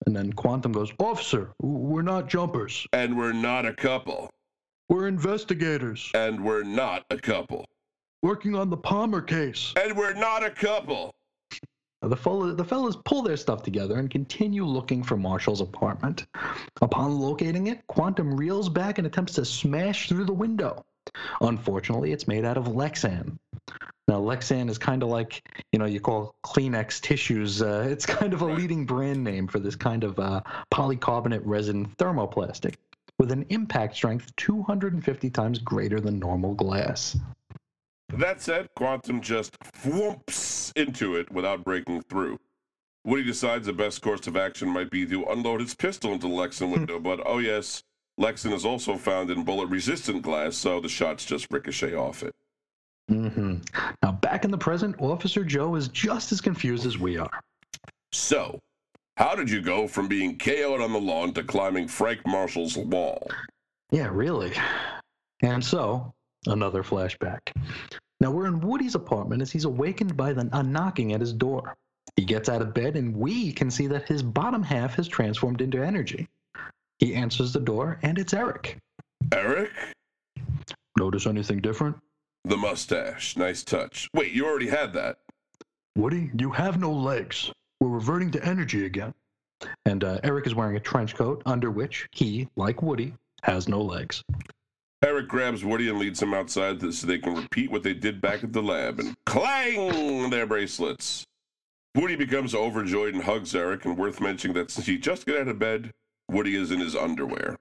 [SPEAKER 3] And then Quantum goes, Officer, we're not jumpers.
[SPEAKER 2] And we're not a couple.
[SPEAKER 3] We're investigators
[SPEAKER 2] And we're not a couple.
[SPEAKER 3] working on the Palmer case.
[SPEAKER 2] And we're not a couple.
[SPEAKER 3] The, fellow, the fellows pull their stuff together and continue looking for Marshall's apartment. Upon locating it, Quantum reels back and attempts to smash through the window. Unfortunately, it's made out of Lexan. Now, Lexan is kind of like, you know, you call Kleenex tissues. Uh, it's kind of a
[SPEAKER 2] Right.
[SPEAKER 3] leading brand name for this kind of uh, polycarbonate resin thermoplastic with an impact strength 250 times greater than normal glass.
[SPEAKER 2] That said, Quantum just whoops into it without breaking through. Woody decides the best course of action might be to unload his pistol into the Lexan window, but oh yes, Lexan is also found in bullet resistant glass, so the shots just ricochet off it.
[SPEAKER 3] Mm-hmm. Now, back in the present, Officer Joe is just as confused as we are.
[SPEAKER 2] So, how did you go from being KO'd on the lawn to climbing Frank Marshall's wall?
[SPEAKER 3] Yeah, really. And so, another flashback. Now we're in Woody's apartment as he's awakened by the, a knocking at his door. He gets out of bed, and we can see that his bottom half has transformed into energy. He answers the door, and it's Eric.
[SPEAKER 2] Eric?
[SPEAKER 3] Notice anything different?
[SPEAKER 2] The mustache. Nice touch. Wait, you already had that.
[SPEAKER 3] Woody, you have no legs. We're reverting to energy again. And uh, Eric is wearing a trench coat under which he, like Woody, has no legs.
[SPEAKER 2] Eric grabs Woody and leads him outside so they can repeat what they did back at the lab and clang their bracelets. Woody becomes overjoyed and hugs Eric, and worth mentioning that since he just got out of bed, Woody is in his underwear.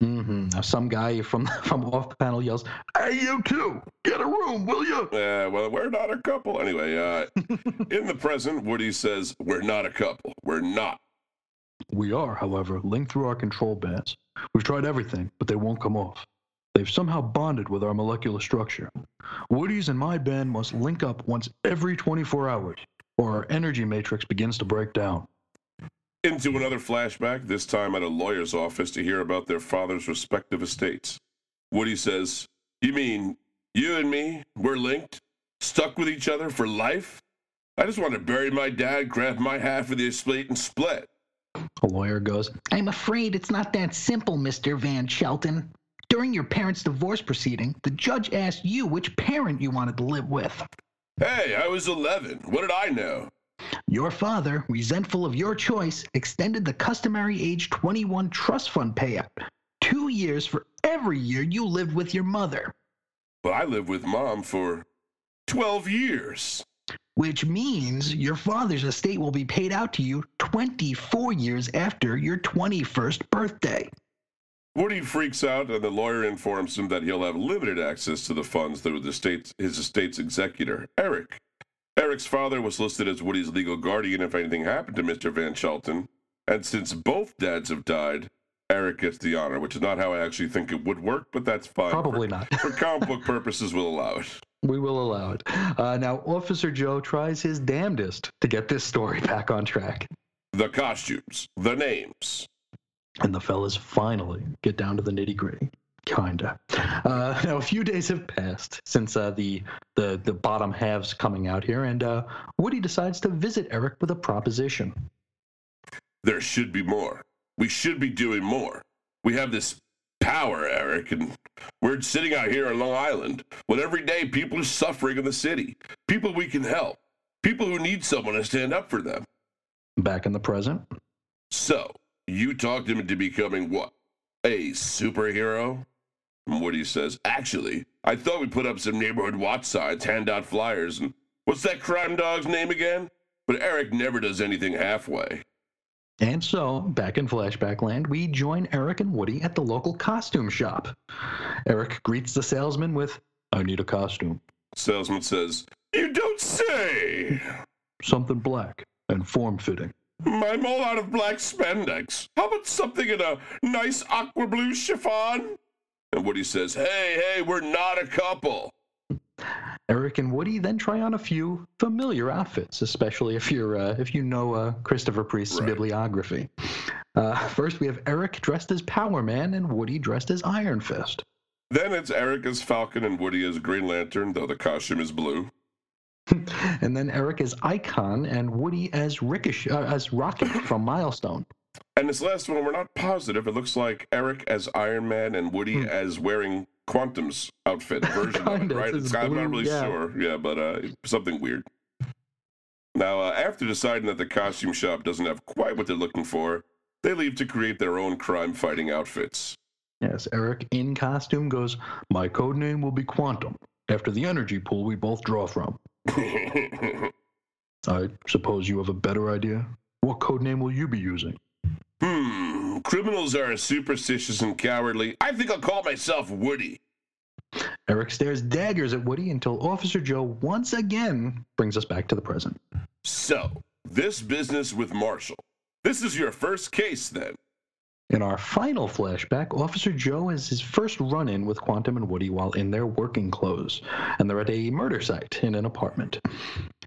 [SPEAKER 3] hmm some guy from from off the panel yells, "Hey, you two, get a room, will you?"
[SPEAKER 2] Uh, well, we're not a couple. Anyway, uh, in the present, Woody says, We're not a couple. We're not.
[SPEAKER 3] We are, however, linked through our control bands. We've tried everything, but they won't come off. They've somehow bonded with our molecular structure. Woody's and my band must link up once every 24 hours, or our energy matrix begins to break down.
[SPEAKER 2] Into another flashback, this time at a lawyer's office to hear about their father's respective estates. Woody says, You mean you and me, we're linked? Stuck with each other for life? I just want to bury my dad, grab my half of the estate, and split.
[SPEAKER 3] A lawyer goes,
[SPEAKER 4] I'm afraid it's not that simple, Mr. Van Shelton. During your parents' divorce proceeding, the judge asked you which parent you wanted to live with.
[SPEAKER 2] Hey, I was 11. What did I know?
[SPEAKER 4] Your father, resentful of your choice, extended the customary age 21 trust fund payout. Two years for every year you lived with your mother,
[SPEAKER 2] Well, I lived with mom for 12 years.
[SPEAKER 4] which means your father's estate will be paid out to you 24 years after your 21st birthday.
[SPEAKER 2] Woody freaks out, and the lawyer informs him that he'll have limited access to the funds through the state's, his estate's executor, Eric. Eric's father was listed as Woody's legal guardian if anything happened to Mr. Van Shelton, and since both dads have died, Eric gets the honor, which is not how I actually think it would work, but that's fine.
[SPEAKER 3] Probably not.
[SPEAKER 2] For, for comic book purposes, we'll allow it.
[SPEAKER 3] We will allow it. Uh, now, Officer Joe tries his damnedest to get this story back on track.
[SPEAKER 2] The costumes, the names.
[SPEAKER 3] And the fellas finally get down to the nitty gritty. Kinda. Uh, now, a few days have passed since uh, the, the the bottom halves coming out here, and uh, Woody decides to visit Eric with a proposition.
[SPEAKER 2] There should be more. We should be doing more. We have this power, Eric, and we're sitting out here on Long Island when every day people are suffering in the city. People we can help. People who need someone to stand up for them.
[SPEAKER 3] Back in the present,
[SPEAKER 2] So, you talked him into becoming what? A superhero? And Woody says, Actually, I thought we put up some neighborhood watch signs, hand out flyers, and what's that crime dog's name again? But Eric never does anything halfway.
[SPEAKER 3] And so, back in flashback land, we join Eric and Woody at the local costume shop. Eric greets the salesman with, I need a costume.
[SPEAKER 2] Salesman says, You don't say!
[SPEAKER 3] Something black and form fitting.
[SPEAKER 2] I'm all out of black spandex. How about something in a nice aqua blue chiffon? And Woody says, Hey, hey, we're not a couple.
[SPEAKER 3] Eric and Woody then try on a few familiar outfits, especially if you're uh, if you know uh, Christopher Priest's
[SPEAKER 2] Right.
[SPEAKER 3] bibliography. Uh, first, we have Eric dressed as Power Man and Woody dressed as Iron Fist.
[SPEAKER 2] Then it's Eric as Falcon and Woody as Green Lantern, though the costume is blue.
[SPEAKER 3] and then Eric as Icon and Woody as Ricochet, uh, as Rocket from Milestone.
[SPEAKER 2] And this last one, we're not positive. It looks like Eric as Iron Man and Woody
[SPEAKER 3] Hmm.
[SPEAKER 2] as wearing Quantum's outfit version of it, right?
[SPEAKER 3] it's
[SPEAKER 2] I'm not really
[SPEAKER 3] yeah.
[SPEAKER 2] sure. Yeah, but uh, something weird. Now, uh, after deciding that the costume shop doesn't have quite what they're looking for, they leave to create their own crime-fighting outfits.
[SPEAKER 3] Yes, Eric in costume goes, My code name will be Quantum, after the energy pool we both draw from. I suppose you have a better idea? What code name will you be using?
[SPEAKER 2] hmm. Criminals are superstitious and cowardly. I think I'll call myself Woody.
[SPEAKER 3] Eric stares daggers at Woody until Officer Joe once again brings us back to the present.
[SPEAKER 2] So, this business with Marshall. This is your first case, then.
[SPEAKER 3] In our final flashback, Officer Joe has his first run in with Quantum and Woody while in their working clothes, and they're at a murder site in an apartment.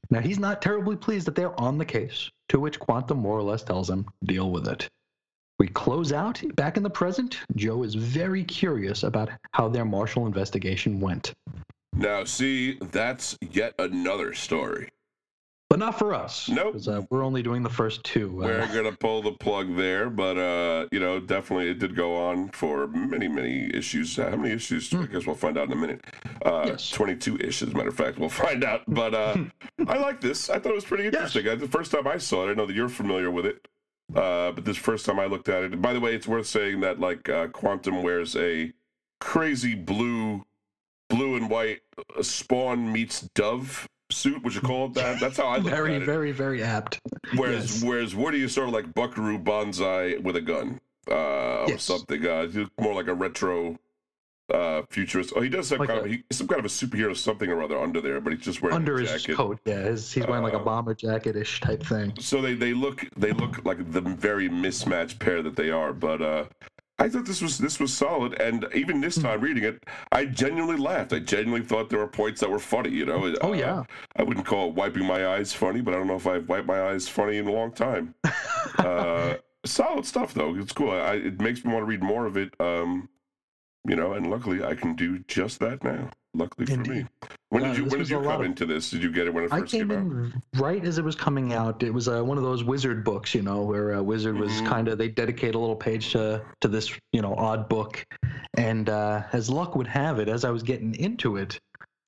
[SPEAKER 3] Now, he's not terribly pleased that they're on the case, to which Quantum more or less tells him, deal with it. We close out back in the present. Joe is very curious about how their Marshall investigation went.
[SPEAKER 2] Now, see, that's yet another story.
[SPEAKER 3] But not for us.
[SPEAKER 2] Nope.
[SPEAKER 3] uh, we're only doing the first two. Uh,
[SPEAKER 2] We're gonna pull the plug there, but uh, you know, definitely it did go on for many, many issues. Uh, How many issues? I guess we'll find out in a minute. Uh,
[SPEAKER 3] Yes.
[SPEAKER 2] Twenty-two issues, as a matter of fact. We'll find out. But uh, I like this. I thought it was pretty interesting. Uh, The first time I saw it, I know that you're familiar with it. Uh, but this first time I looked at it. By the way, it's worth saying that like uh, Quantum wears a crazy blue, blue and white Spawn meets Dove suit. Would you call it that? That's how I look
[SPEAKER 3] very,
[SPEAKER 2] at it.
[SPEAKER 3] very, very very apt.
[SPEAKER 2] Whereas
[SPEAKER 3] Yes.
[SPEAKER 2] whereas Woody is sort of like Buckaroo Banzai with a gun, uh, or something. Uh, he's more like a retro uh, futurist. Oh, he does some
[SPEAKER 3] Like
[SPEAKER 2] kind
[SPEAKER 3] a-
[SPEAKER 2] of he, some kind of a superhero something or other under there, but he's just wearing
[SPEAKER 3] Under
[SPEAKER 2] a
[SPEAKER 3] his
[SPEAKER 2] jacket.
[SPEAKER 3] coat, yeah, his, he's wearing like a
[SPEAKER 2] Uh,
[SPEAKER 3] bomber jacket-ish type thing.
[SPEAKER 2] So they they look they look like the very mismatched pair that they are. But uh, I thought this was this was solid, and even this
[SPEAKER 3] Hmm.
[SPEAKER 2] time reading it, I genuinely laughed. I genuinely thought there were points that were funny. You know.
[SPEAKER 3] Oh
[SPEAKER 2] Uh,
[SPEAKER 3] yeah,
[SPEAKER 2] I wouldn't call it wiping my eyes funny, but I don't know if I've wiped my eyes funny in a long time. uh, solid stuff, though. It's cool. I, it makes me want to read more of it. Um, you know, and luckily I can do just that now. Luckily for me. When
[SPEAKER 3] Uh,
[SPEAKER 2] did you When did you come
[SPEAKER 3] of-
[SPEAKER 2] into this? Did you get it when it
[SPEAKER 3] I
[SPEAKER 2] first
[SPEAKER 3] came
[SPEAKER 2] came, out?
[SPEAKER 3] in right as it was coming out. It was uh, one of those wizard books, you know, where uh, Wizard was
[SPEAKER 2] Mhm.
[SPEAKER 3] kind of they dedicate a little page to to this, you know, odd book. And uh, as luck would have it, as I was getting into it,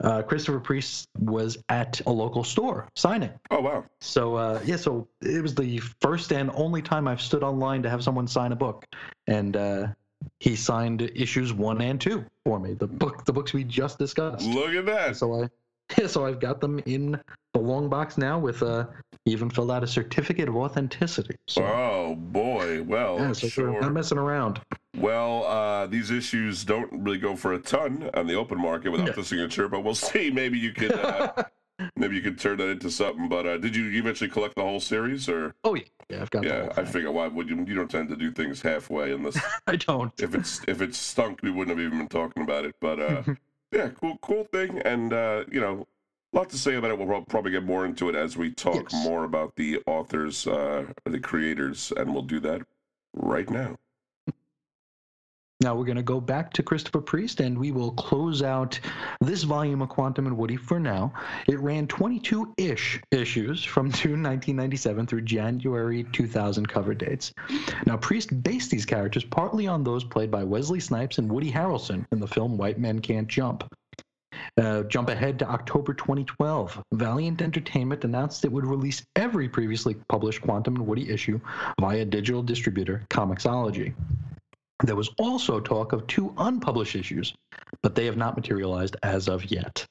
[SPEAKER 3] uh, Christopher Priest was at a local store signing.
[SPEAKER 2] Oh wow!
[SPEAKER 3] So uh, yeah, so it was the first and only time I've stood online to have someone sign a book, and uh, he signed issues one and two for me. The book, the books we just discussed.
[SPEAKER 2] Look at that.
[SPEAKER 3] So I, so I've got them in the long box now. With uh, even filled out a certificate of authenticity. So,
[SPEAKER 2] Oh boy. Well,
[SPEAKER 3] yeah, so
[SPEAKER 2] sure.
[SPEAKER 3] not messing around.
[SPEAKER 2] Well, uh, these issues don't really go for a ton on the open market without
[SPEAKER 3] No.
[SPEAKER 2] the signature, but we'll see. Maybe you could, uh, maybe you could turn that into something. But uh, did you eventually collect the whole series, or
[SPEAKER 3] Oh yeah, yeah, I've got.
[SPEAKER 2] yeah? I figure why would you? You don't tend to do things halfway unless
[SPEAKER 3] I don't.
[SPEAKER 2] if it's if it's stunk, we wouldn't have even been talking about it. But uh, yeah, cool, cool thing, and uh, you know, a lot to say about it. We'll probably get more into it as we talk
[SPEAKER 3] Yes.
[SPEAKER 2] more about the authors, uh, the creators, and we'll do that right now.
[SPEAKER 3] Now we're going to go back to Christopher Priest and we will close out this volume of Quantum and Woody for now. It ran 22 ish issues from June 1997 through January 2000 cover dates. Now, Priest based these characters partly on those played by Wesley Snipes and Woody Harrelson in the film White Men Can't Jump. Uh, jump ahead to October 2012. Valiant Entertainment announced it would release every previously published Quantum and Woody issue via digital distributor Comixology. There was also talk of two unpublished issues, but they have not materialized as of yet.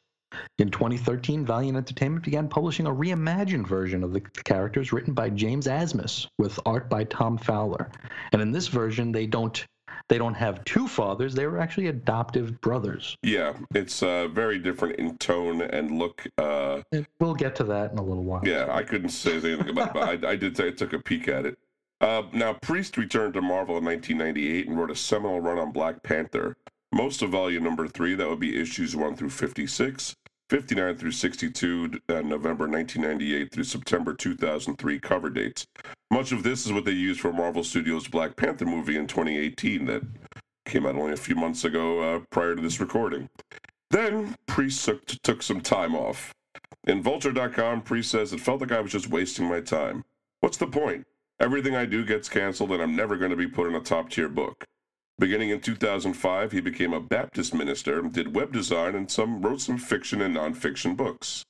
[SPEAKER 3] In 2013, Valiant Entertainment began publishing a reimagined version of the characters written by James Asmus with art by Tom Fowler. And in this version, they don't they don't have two fathers, they were actually adoptive brothers.
[SPEAKER 2] Yeah, it's uh, very different in tone and look. Uh,
[SPEAKER 3] we'll get to that in a little while.
[SPEAKER 2] yeah, I couldn't say anything about it, but I, I did. I took a peek at it. Uh, now, Priest returned to Marvel in 1998 and wrote a seminal run on Black Panther. Most of volume number three, that would be issues one through 56, 59 through 62, uh, November 1998 through September 2003 cover dates. Much of this is what they used for Marvel Studios' Black Panther movie in 2018 that came out only a few months ago uh, prior to this recording. Then Priest took, took some time off. In Vulture.com, Priest says, It felt like I was just wasting my time. What's the point? Everything I do gets canceled, and I'm never going to be put in a top tier book. Beginning in 2005, he became a Baptist minister, did web design, and some wrote some fiction and nonfiction books.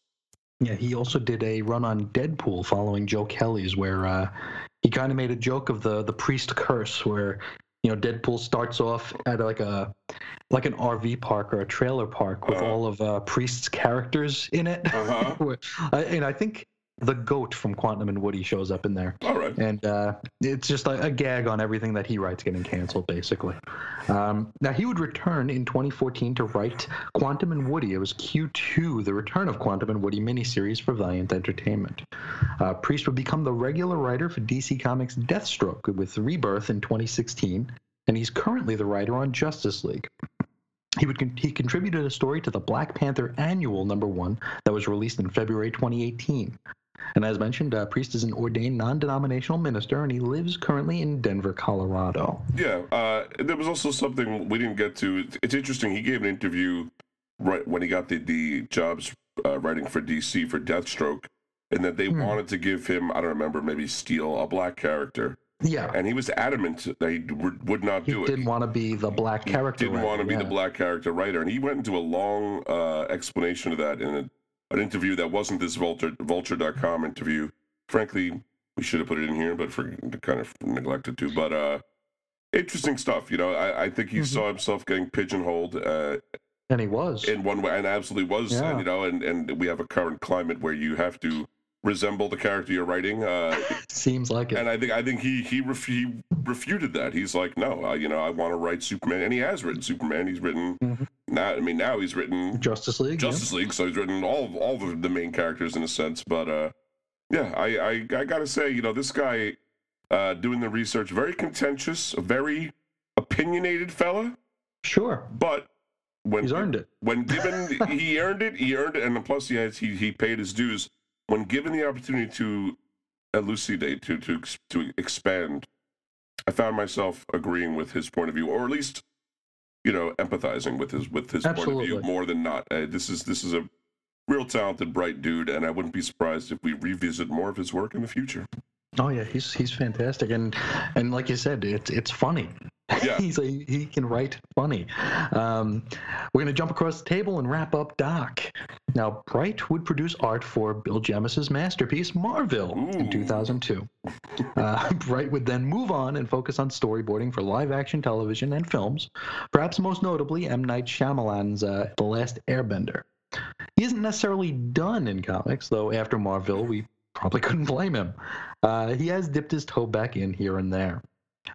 [SPEAKER 3] Yeah, he also did a run on Deadpool following Joe Kelly's, where uh, he kind of made a joke of the the priest curse, where you know Deadpool starts off at like a like an RV park or a trailer park with
[SPEAKER 2] Uh-huh.
[SPEAKER 3] all of uh, priest's characters in it,
[SPEAKER 2] Uh-huh.
[SPEAKER 3] And I think the goat from Quantum and Woody shows up in there.
[SPEAKER 2] All right.
[SPEAKER 3] and uh, it's just a, a gag on everything that he writes getting canceled, basically. Um, now he would return in 2014 to write Quantum and Woody. It was Q2, the return of Quantum and Woody miniseries for Valiant Entertainment. Uh, Priest would become the regular writer for DC Comics' Deathstroke with Rebirth in 2016, and he's currently the writer on Justice League. He would con- he contributed a story to the Black Panther Annual Number One that was released in February 2018. And as mentioned, uh, Priest is an ordained non denominational minister, and he lives currently in Denver, Colorado.
[SPEAKER 2] Yeah, uh, there was also something we didn't get to. It's- interesting. He gave an interview right when he got the, the jobs uh, writing for DC for Deathstroke, and that they
[SPEAKER 3] Hmm.
[SPEAKER 2] wanted to give him, I don't remember, maybe steal a black character.
[SPEAKER 3] Yeah.
[SPEAKER 2] And he was adamant that he would, would not
[SPEAKER 3] He
[SPEAKER 2] do it.
[SPEAKER 3] He didn't want to be the black character.
[SPEAKER 2] He didn't want to be
[SPEAKER 3] writer,
[SPEAKER 2] the black character writer, and he went into a long uh, explanation of that in a, an interview that wasn't this Vulture Vulture.com interview. Frankly, we should have put it in here, but for kind of neglected to. But uh, interesting stuff. You know, I, I think he
[SPEAKER 3] Mhm.
[SPEAKER 2] saw himself getting pigeonholed uh,
[SPEAKER 3] And he was.
[SPEAKER 2] in one way, and absolutely was.
[SPEAKER 3] Yeah.
[SPEAKER 2] And, you know, and and we have a current climate where you have to resemble the character you're writing. Uh,
[SPEAKER 3] Seems like it.
[SPEAKER 2] and I think I think he he, ref, he refuted that. He's like, no, I, you know, I want to write Superman, and he has written Superman. He's written
[SPEAKER 3] Mhm.
[SPEAKER 2] Now. I mean, now he's written
[SPEAKER 3] Justice League. yeah.
[SPEAKER 2] Justice League, so he's written all of, all of the main characters in a sense. But uh, yeah, I, I I gotta say, you know, this guy uh, doing the research, very contentious, very opinionated fella,
[SPEAKER 3] Sure.
[SPEAKER 2] but when
[SPEAKER 3] He's earned it.
[SPEAKER 2] when given he earned it he earned it and plus he has he, he paid his dues when given the opportunity to elucidate to to to expand i found myself agreeing with his point of view or at least you know empathizing with his with his point of view more than not. Uh, this is this is a real talented bright dude and i wouldn't be surprised if we revisit more of his work in the future
[SPEAKER 3] Oh yeah, he's he's fantastic, and and like you said, it's it's funny.
[SPEAKER 2] Yeah.
[SPEAKER 3] he's a he can write funny. Um, we're gonna jump across the table and wrap up Doc. Now, Bright would produce art for Bill Jemas's masterpiece Marville in 2002. Uh, Bright would then move on and focus on storyboarding for live-action television and films, perhaps most notably M. Night Shyamalan's uh, The Last Airbender. He isn't necessarily done in comics, though. After Marville, we probably couldn't blame him. Uh, he has dipped his toe back in here and there.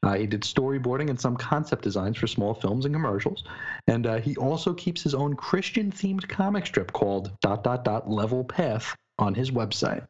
[SPEAKER 3] Uh, he did storyboarding and some concept designs for small films and commercials, and uh, he also keeps his own Christian-themed comic strip called "Dot Dot Dot Level Path" on his website.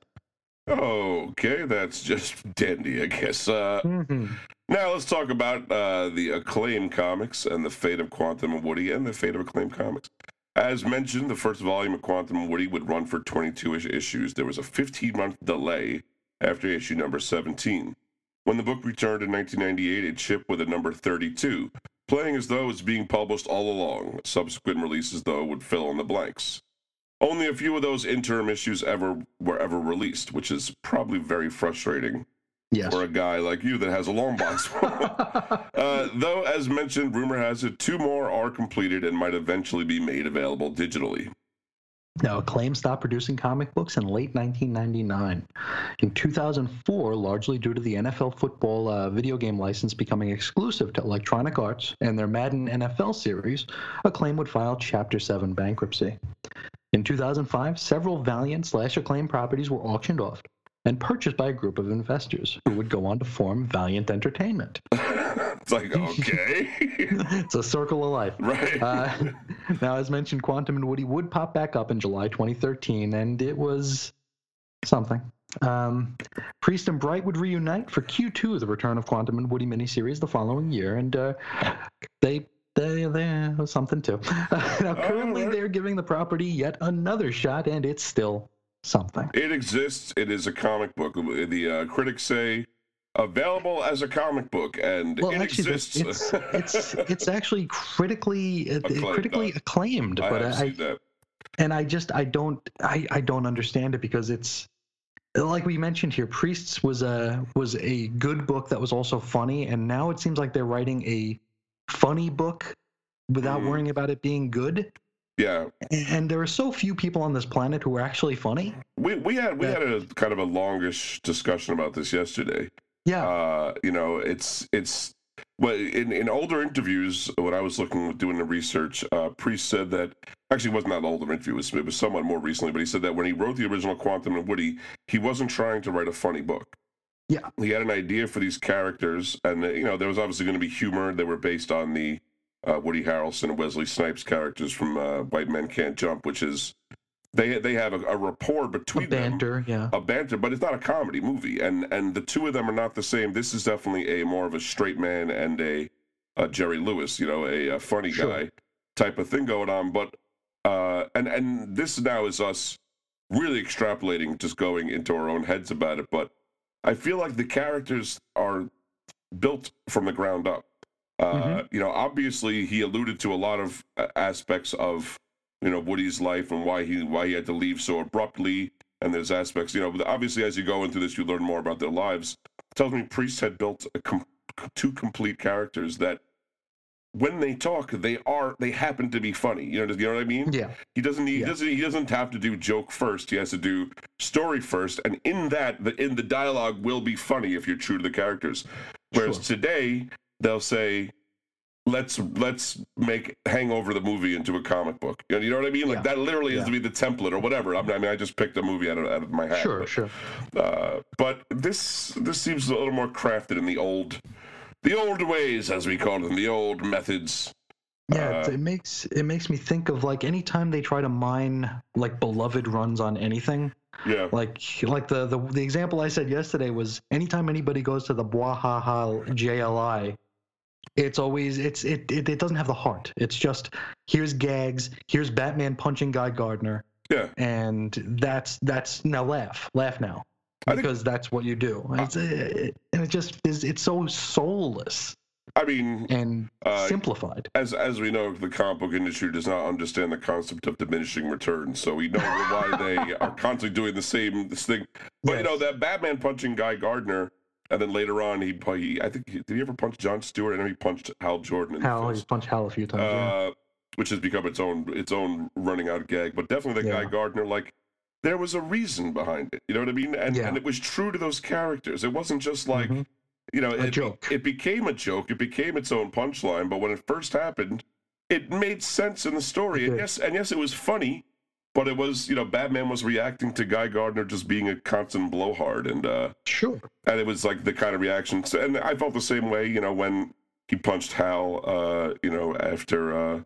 [SPEAKER 2] okay that's just dandy i guess uh
[SPEAKER 3] Mhm.
[SPEAKER 2] Now let's talk about uh, the Acclaim comics and the fate of Quantum and Woody and the fate of Acclaim comics. As mentioned, the first volume of Quantum Woody would run for 22 ish issues. There was a 15 month delay after issue number 17. When the book returned in 1998, it shipped with a number 32, playing as though it's being published all along. Subsequent releases, though, would fill in the blanks. Only a few of those interim issues ever were ever released, which is probably very frustrating
[SPEAKER 3] Yes.
[SPEAKER 2] for a guy like you that has a long box. uh, though, as mentioned, rumor has it two more are completed and might eventually be made available digitally.
[SPEAKER 3] Now, Acclaim stopped producing comic books in late 1999. In 2004, largely due to the NFL football uh, video game license becoming exclusive to Electronic Arts and their Madden NFL series, Acclaim would file Chapter 7 bankruptcy. In 2005, several Valiant slash Acclaim properties were auctioned off and purchased by a group of investors who would go on to form Valiant Entertainment.
[SPEAKER 2] it's like, okay.
[SPEAKER 3] it's a circle of life.
[SPEAKER 2] right.
[SPEAKER 3] Uh, now, as mentioned, Quantum and Woody would pop back up in July 2013, and it was something. Um, Priest and Bright would reunite for Q2, the return of Quantum and Woody miniseries, the following year, and uh, they they, they something too. now, currently,
[SPEAKER 2] Alright.
[SPEAKER 3] they're giving the property yet another shot, and it's still something.
[SPEAKER 2] It exists. It is a comic book. The uh, critics say available as a comic book, and
[SPEAKER 3] Well,
[SPEAKER 2] it
[SPEAKER 3] actually,
[SPEAKER 2] exists.
[SPEAKER 3] it's it's it's actually critically uh,
[SPEAKER 2] Acclaimed,
[SPEAKER 3] critically acclaimed,
[SPEAKER 2] I
[SPEAKER 3] but I, and I just I don't I I don't understand it because it's like we mentioned here. Priests was a was a good book that was also funny, and now it seems like they're writing a funny book without
[SPEAKER 2] Mhm.
[SPEAKER 3] worrying about it being good.
[SPEAKER 2] Yeah,
[SPEAKER 3] And there are so few people on this planet who are actually funny.
[SPEAKER 2] we we had we
[SPEAKER 3] Yeah.
[SPEAKER 2] had a kind of a longish discussion about this yesterday.
[SPEAKER 3] Yeah,
[SPEAKER 2] Uh, you know, it's it's well in in older interviews when I was looking doing the research, uh, Priest said that actually it wasn't that older interview. It was, it was somewhat more recently, but he said that when he wrote the original Quantum and Woody, he wasn't trying to write a funny book.
[SPEAKER 3] Yeah.
[SPEAKER 2] he had an idea for these characters, and you know there was obviously going to be humor. They were based on the uh, Woody Harrelson and Wesley Snipes characters from uh, White Men Can't Jump, which is they they have a, a rapport
[SPEAKER 3] a
[SPEAKER 2] between them
[SPEAKER 3] banter. Yeah,
[SPEAKER 2] a banter, but it's not a comedy movie, and and the two of them are not the same. This is definitely a more of a straight man and a, a Jerry Lewis, you know, a, a funny
[SPEAKER 3] Sure.
[SPEAKER 2] guy type of thing going on. But uh, and and this now is us really extrapolating, just going into our own heads about it. But I feel like the characters are built from the ground up. Uh,
[SPEAKER 3] Mhm.
[SPEAKER 2] You know, obviously he alluded to a lot of uh, aspects of you know Woody's life and why he why he had to leave so abruptly. And there's aspects, you know, obviously as you go into this, you learn more about their lives. It tells me Priest had built a com- two complete characters that, when they talk, they are they happen to be funny. You know, you know what I mean?
[SPEAKER 3] yeah,
[SPEAKER 2] He doesn't he
[SPEAKER 3] Yeah.
[SPEAKER 2] doesn't he doesn't have to do joke first. He has to do story first, and in that, the in the dialogue will be funny if you're true to the characters. Whereas
[SPEAKER 3] Sure.
[SPEAKER 2] today they'll say, "Let's let's make Hangover the movie into a comic book." You know, you know what I mean? Like
[SPEAKER 3] Yeah.
[SPEAKER 2] that literally has to be the template or whatever. I mean, I mean, I just picked a movie out of, out of my hat.
[SPEAKER 3] sure,
[SPEAKER 2] but,
[SPEAKER 3] sure.
[SPEAKER 2] Uh, but this this seems a little more crafted in the old. The old ways, as we call them, the old methods.
[SPEAKER 3] Yeah, it-
[SPEAKER 2] Uh,
[SPEAKER 3] it makes it makes me think of like anytime they try to mine like beloved runs on anything.
[SPEAKER 2] Yeah,
[SPEAKER 3] Like like the the, the example I said yesterday was anytime anybody goes to the Bwahaha JLI, it's always it's it, it it doesn't have the heart. It's just here's gags, here's Batman punching Guy Gardner,
[SPEAKER 2] yeah.
[SPEAKER 3] and that's that's now laugh laugh now
[SPEAKER 2] I think-
[SPEAKER 3] because that's what you do. It's, it, and it just is it's so soulless
[SPEAKER 2] I mean,
[SPEAKER 3] and
[SPEAKER 2] Uh,
[SPEAKER 3] simplified.
[SPEAKER 2] as as we know, the comic book industry does not understand the concept of diminishing returns. So we know why they are constantly doing the same this thing. But you know that Batman punching Guy Gardner, and then later on he, he I think he, did he ever punch John Stewart? I know he punched Hal Jordan in
[SPEAKER 3] Hal, he's punched Hal a few times. yeah.
[SPEAKER 2] uh, which has become its own its own running out gag. But definitely that
[SPEAKER 3] Yeah.
[SPEAKER 2] Guy Gardner, like there was a reason behind it. You know what I mean? And
[SPEAKER 3] Yeah.
[SPEAKER 2] and it was true to those characters. It wasn't just like
[SPEAKER 3] Mhm.
[SPEAKER 2] you know
[SPEAKER 3] A
[SPEAKER 2] it,
[SPEAKER 3] joke.
[SPEAKER 2] It became a joke. It became its own punchline. But when it first happened, it made sense in the story. And yes, and yes, it was funny. But it was, you know, Batman was reacting to Guy Gardner just being a constant blowhard, and uh,
[SPEAKER 3] Sure.
[SPEAKER 2] and it was like the kind of reaction. So, and I felt the same way, you know, when he punched Hal, uh, you know, after uh,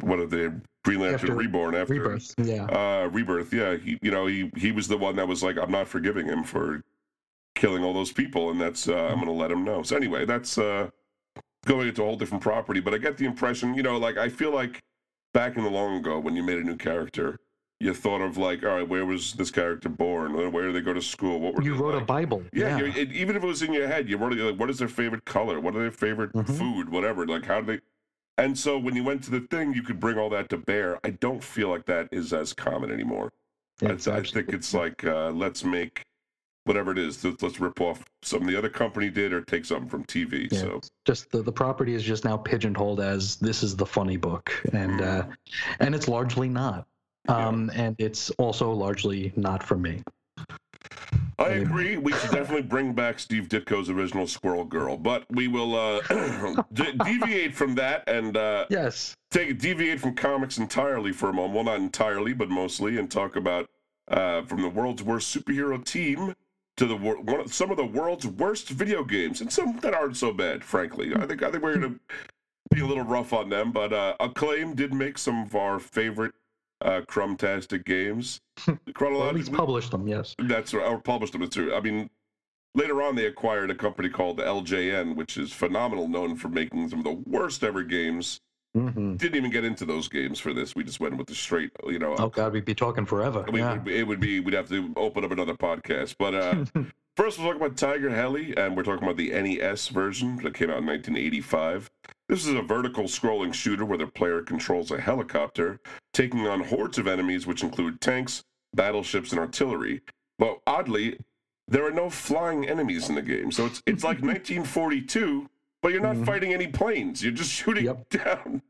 [SPEAKER 2] what are they, Green Lantern
[SPEAKER 3] After
[SPEAKER 2] Reborn, after
[SPEAKER 3] Rebirth. Yeah.
[SPEAKER 2] uh, Rebirth. Yeah, he, you know, he he was the one that was like, I'm not forgiving him for killing all those people, and that's uh, I'm gonna let him know. So anyway, that's uh, going into a whole different property. But I get the impression, you know, like I feel like back in the long ago when you made a new character. You thought of like, all right, where was this character born? Where did they go to school? What were
[SPEAKER 3] You wrote
[SPEAKER 2] like?
[SPEAKER 3] a Bible.
[SPEAKER 2] Yeah,
[SPEAKER 3] Yeah.
[SPEAKER 2] it, even if it was in your head, you wrote like, what is their favorite color? What are their favorite
[SPEAKER 3] Mhm.
[SPEAKER 2] food? Whatever. Like, how do they? And so when you went to the thing, you could bring all that to bear. I don't feel like that is as common anymore. I,
[SPEAKER 3] It's
[SPEAKER 2] I think it's like uh, let's make whatever it is. Let's, rip off something the other company did or take something from TV.
[SPEAKER 3] Yeah.
[SPEAKER 2] So
[SPEAKER 3] just the, the property is just now pigeonholed as this is the funny book and uh and it's largely not um and it's also largely not for me
[SPEAKER 2] I agree. We should definitely bring back Steve Ditko's original Squirrel Girl, but we will uh, de- deviate from that and. Uh,
[SPEAKER 3] yes
[SPEAKER 2] take deviate from comics entirely for a moment. Well, not entirely, but mostly, and talk about uh, from the world's worst superhero team to the wor- one of, some of the world's worst video games, and some that aren't so bad, frankly. I think I think we're going to be a little rough on them, but uh, Acclaim did make some of our favorite uh, Crumbtastic games.
[SPEAKER 3] or at least
[SPEAKER 2] Chronologically,
[SPEAKER 3] publish them yes
[SPEAKER 2] that's right, or published them. Too. I mean. Later on, they acquired a company called LJN, which is phenomenal, known for making some of the worst ever games
[SPEAKER 3] hmm
[SPEAKER 2] didn't even get into those games for this. We just went with the straight, you know.
[SPEAKER 3] Oh God, we'd be talking forever.
[SPEAKER 2] I mean,
[SPEAKER 3] yeah.
[SPEAKER 2] it, would be, it would be we'd have to open up another podcast. But uh, first, we'll talk about Tiger Heli, and we're talking about the NES version that came out in 1985. This is a vertical scrolling shooter where the player controls a helicopter, taking on hordes of enemies, which include tanks, battleships, and artillery. But oddly, there are no flying enemies in the game, so it's it's like 1942, but you're not
[SPEAKER 3] Mhm.
[SPEAKER 2] fighting any planes. You're just shooting
[SPEAKER 3] Yep.
[SPEAKER 2] down.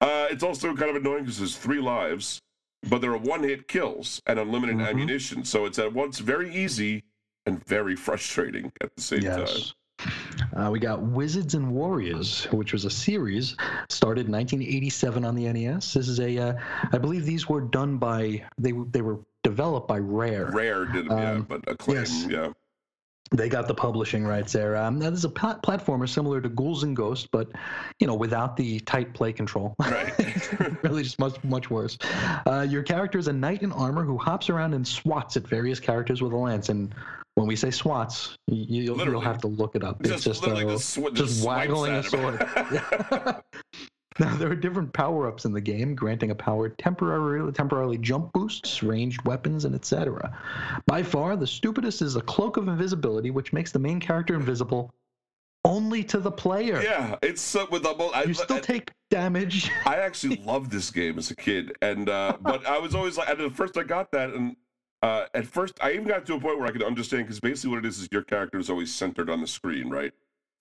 [SPEAKER 2] Uh, it's also kind of annoying because there's three lives, but there are one-hit kills and unlimited
[SPEAKER 3] Mhm.
[SPEAKER 2] ammunition. So it's at once very easy and very frustrating at the same time.
[SPEAKER 3] Yes. Uh, we got Wizards and Warriors, which was a series started in 1987 on the NES. This is a, uh, I believe these were done by they they were developed by Rare.
[SPEAKER 2] Rare did, yeah,
[SPEAKER 3] Um,
[SPEAKER 2] but acclaim,
[SPEAKER 3] yes.
[SPEAKER 2] yeah.
[SPEAKER 3] They got the publishing rights there. Um, now, this is a plat- platformer similar to Ghouls and Ghosts, but you know, without the tight play control.
[SPEAKER 2] Right.
[SPEAKER 3] really, just much much worse. Uh, your character is a knight in armor who hops around and swats at various characters with a lance. And when we say swats, you, you'll, you'll have to look it up. It's
[SPEAKER 2] Just,
[SPEAKER 3] just,
[SPEAKER 2] literally
[SPEAKER 3] a-
[SPEAKER 2] just, sw-
[SPEAKER 3] just
[SPEAKER 2] just
[SPEAKER 3] waggling a sword. Now there are different power ups in the game, granting a power temporarily temporarily jump boosts, ranged weapons, and etc. By far, the stupidest is a cloak of invisibility, which makes the main character invisible only to the player.
[SPEAKER 2] yeah, it's so with the I,
[SPEAKER 3] You still
[SPEAKER 2] I-
[SPEAKER 3] take damage.
[SPEAKER 2] I actually loved this game as a kid, and uh, but I was always like, at the first I got that, and uh, at first I even got to a point where I could understand because basically what it is is your character is always centered on the screen, right?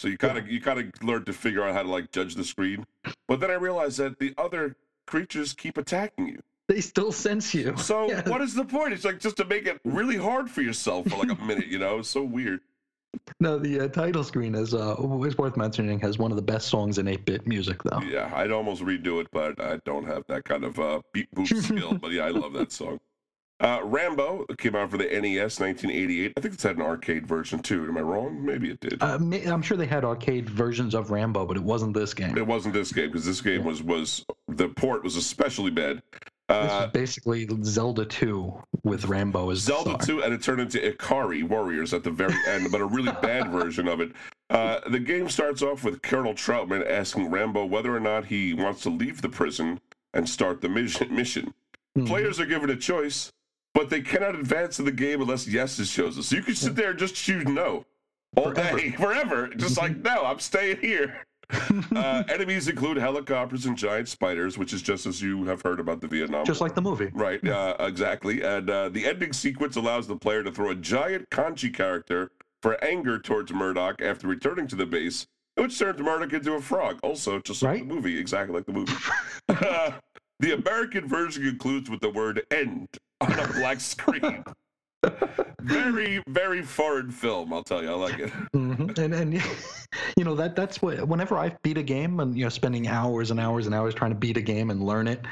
[SPEAKER 2] So you kind of you kind of learn to figure out how to like judge the screen, but then I realized that the other creatures keep attacking you.
[SPEAKER 3] They still sense you.
[SPEAKER 2] So
[SPEAKER 3] Yeah.
[SPEAKER 2] what is the point? It's like just to make it really hard for yourself for like a minute, you know? It's so weird.
[SPEAKER 3] No, the uh, title screen is uh, is worth mentioning. Has one of the best songs in 8-bit music, though.
[SPEAKER 2] Yeah, I'd almost redo it, but I don't have that kind of uh, beat boop skill. But yeah, I love that song. Uh, Rambo came out for the NES 1988. I think it's had an arcade version too. Am I wrong? Maybe it did.
[SPEAKER 3] Uh, I'm sure they had arcade versions of Rambo, but it wasn't this game.
[SPEAKER 2] it wasn't this game because this game was was the port was especially bad.
[SPEAKER 3] This
[SPEAKER 2] Uh,
[SPEAKER 3] is basically Zelda 2 with Rambo as
[SPEAKER 2] Zelda
[SPEAKER 3] star.
[SPEAKER 2] 2, and it turned into Ikari Warriors at the very end, but a really bad version of it. Uh, the game starts off with Colonel Trautman asking Rambo whether or not he wants to leave the prison and start the mission. mission.
[SPEAKER 3] Mhm.
[SPEAKER 2] Players are given a choice, but they cannot advance in the game unless yes is chosen. So you can sit there and just choose no all
[SPEAKER 3] Forever.
[SPEAKER 2] day, forever. Just like, no, I'm staying here. uh, enemies include helicopters and giant spiders, which is just as you have heard about the Vietnam
[SPEAKER 3] Just
[SPEAKER 2] War.
[SPEAKER 3] like the movie.
[SPEAKER 2] Right, uh, exactly. And uh, the ending sequence allows the player to throw a giant kanji character for anger towards Murdoch after returning to the base, which turns Murdoch into a frog. Also, just like
[SPEAKER 3] Right.
[SPEAKER 2] the movie, exactly like the movie. Uh, the American version concludes with the word end on a black screen. very, very foreign film, I'll tell you. I like it.
[SPEAKER 3] Mhm. And and you know that that's what whenever I beat a game and you know spending hours and hours and hours trying to beat a game and learn it,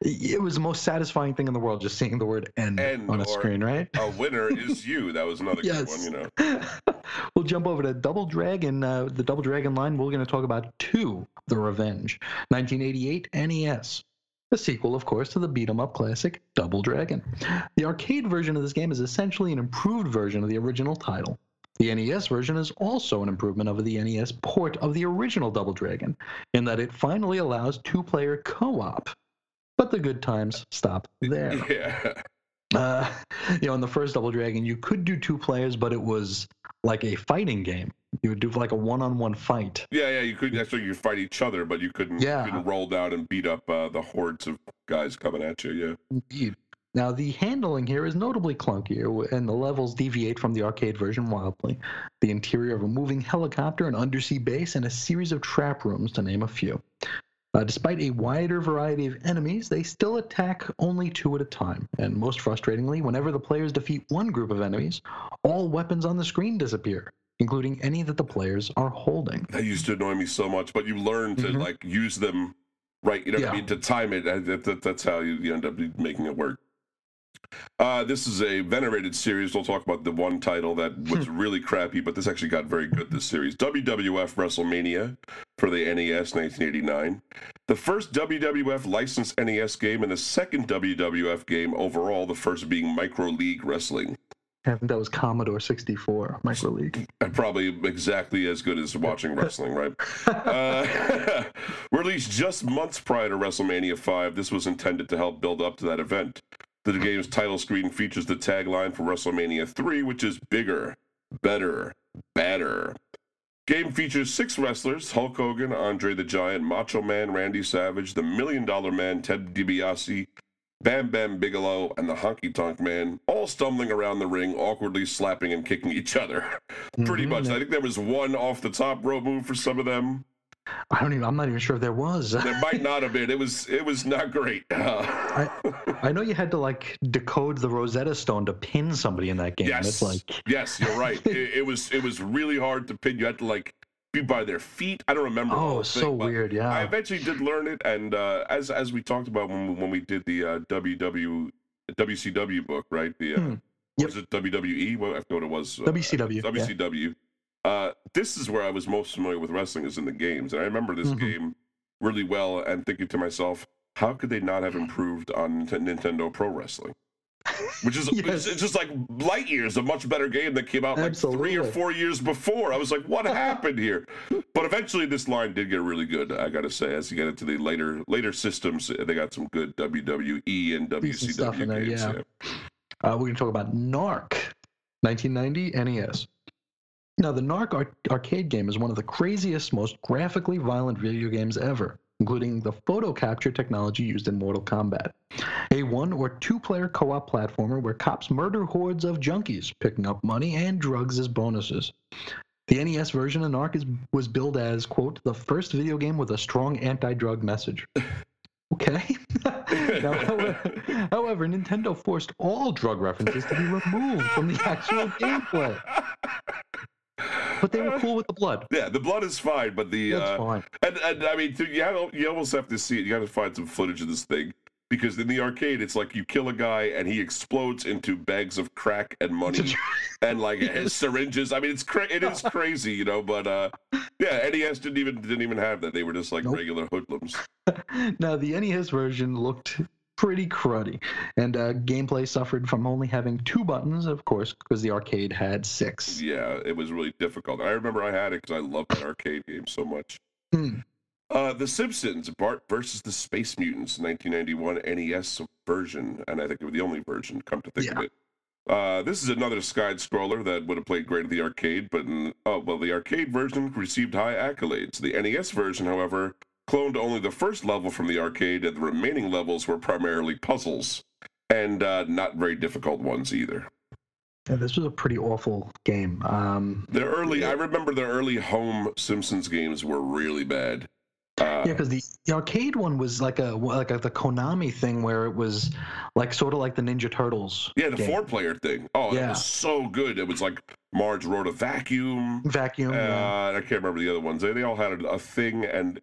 [SPEAKER 3] it was the most satisfying thing in the world just seeing the word end,
[SPEAKER 2] End
[SPEAKER 3] on a screen, right?
[SPEAKER 2] A winner is you. That was another good one, you know.
[SPEAKER 3] we'll jump over to Double Dragon, uh, the Double Dragon line. We're going to talk about two, The Revenge, 1988 NES. The sequel, of course, to the beat 'em up classic Double Dragon. The arcade version of this game is essentially an improved version of the original title. The NES version is also an improvement over the NES port of the original Double Dragon, in that it finally allows two player co op. But the good times stop there.
[SPEAKER 2] Yeah.
[SPEAKER 3] Uh, you know, in the first Double Dragon, you could do two players, but it was like a fighting game. You would do like a one-on-one fight.
[SPEAKER 2] Yeah, yeah, you could actually you fight each other, but you couldn't,
[SPEAKER 3] Yeah.
[SPEAKER 2] couldn't roll down and beat up uh, the hordes of guys coming at you. Yeah.
[SPEAKER 3] Indeed. Now, the handling here is notably clunkier, and the levels deviate from the arcade version wildly. The interior of a moving helicopter, an undersea base, and a series of trap rooms, to name a few. Uh, despite a wider variety of enemies, they still attack only two at a time. And most frustratingly, whenever the players defeat one group of enemies, all weapons on the screen disappear, including any that the players are holding.
[SPEAKER 2] That used to annoy me so much, but you learn to
[SPEAKER 3] Mhm.
[SPEAKER 2] like use them right. You know what I mean? To time it. uh, That, that, that's how you, you end up making it work. Uh, this is a venerated series. We'll talk about the one title that was really crappy, but this actually got very good. This series, WWF WrestleMania for the NES, 1989. The first WWF licensed NES game and the second WWF game overall. The first being Micro League Wrestling.
[SPEAKER 3] I think that was Commodore 64 Micro League.
[SPEAKER 2] And probably exactly as good as watching wrestling, right? uh, released just months prior to WrestleMania 5, this was intended to help build up to that event. The game's title screen features the tagline for WrestleMania 3, which is bigger, better, better. Game features six wrestlers Hulk Hogan, Andre the Giant, Macho Man, Randy Savage, the Million Dollar Man, Ted DiBiase, Bam Bam Bigelow, and the Honky Tonk Man, all stumbling around the ring, awkwardly slapping and kicking each other. Pretty
[SPEAKER 3] Mhm.
[SPEAKER 2] much. I think there was one off the top rope move for some of them.
[SPEAKER 3] I don't even. I'm not even sure if there was.
[SPEAKER 2] There might not have been. It was. It was not great.
[SPEAKER 3] I, I know you had to like decode the Rosetta Stone to pin somebody in that game.
[SPEAKER 2] yes.
[SPEAKER 3] It's like
[SPEAKER 2] yes, you're right. It, it was. It was really hard to pin. You had to like by their feet. I don't remember.
[SPEAKER 3] oh, so weird. Yeah.
[SPEAKER 2] I eventually did learn it, and uh, as as we talked about when we, when we did the uh, WW WCW book, right? The uh,
[SPEAKER 3] Hmm.
[SPEAKER 2] was it WWE? Well, I forgot what it was. Uh,
[SPEAKER 3] WCW, yeah.
[SPEAKER 2] WCW. Uh, this is where I was most familiar with wrestling is in the games, and I remember this
[SPEAKER 3] Mhm.
[SPEAKER 2] game really well, and thinking to myself, how could they not have improved on Nintendo Pro Wrestling? Which is it's,
[SPEAKER 3] Yes.
[SPEAKER 2] it's just like light years, a much better game that came out like three or four years before. I was like, what happened here? But eventually, this line did get really good. I got to say, as you get into the later later systems, they got some good WWE and WCW
[SPEAKER 3] there,
[SPEAKER 2] games.
[SPEAKER 3] yeah.
[SPEAKER 2] yeah.
[SPEAKER 3] Uh, we're to talk about Narc, 1990 NES. Now, the Narc ar- arcade game is one of the craziest, most graphically violent video games ever, including the photo capture technology used in Mortal Kombat. A one or two player co op platformer where cops murder hordes of junkies, picking up money and drugs as bonuses. The NES version of Narc is, was billed as, quote, the first video game with a strong anti drug message. Okay. now, however, however, Nintendo forced all drug references to be removed from the actual gameplay. But they were cool with the blood.
[SPEAKER 2] Yeah, the blood is fine, but the
[SPEAKER 3] That's
[SPEAKER 2] uh,
[SPEAKER 3] fine.
[SPEAKER 2] and, and I mean, you have, you almost have to see it. You got to find some footage of this thing because in the arcade, it's like you kill a guy and he explodes into bags of crack and money and like his syringes. I mean, it's cra- it is crazy, you know. But uh, yeah, NES didn't even didn't even have that. They were just like
[SPEAKER 3] Nope.
[SPEAKER 2] regular hoodlums.
[SPEAKER 3] now, the NES version looked pretty cruddy, and uh, gameplay suffered from only having two buttons, of course, because the arcade had six.
[SPEAKER 2] Yeah, it was really difficult. I remember I had it because I loved that arcade game so much.
[SPEAKER 3] Hmm.
[SPEAKER 2] Uh, the Simpsons, Bart versus the Space Mutants, 1991 NES version, and I think it was the only version. Come to think of it, uh, this is another side scroller that would have played great at the arcade, but in, oh well, the arcade version received high accolades. The NES version, however, cloned only the first level from the arcade, and the remaining levels were primarily puzzles, and uh, not very difficult ones either.
[SPEAKER 3] Yeah, this was a pretty awful game. Um,
[SPEAKER 2] The early, I remember the early home Simpsons games were really bad. Uh,
[SPEAKER 3] Yeah, because the, the arcade one was like a like a, the Konami thing where it was like sort of like the Ninja Turtles.
[SPEAKER 2] Yeah, the
[SPEAKER 3] game.
[SPEAKER 2] four player thing. Oh, it
[SPEAKER 3] Yeah.
[SPEAKER 2] was so good. It was like Marge rode a vacuum.
[SPEAKER 3] vacuum.
[SPEAKER 2] Uh,
[SPEAKER 3] yeah.
[SPEAKER 2] I can't remember the other ones. They, they all had a, a thing, and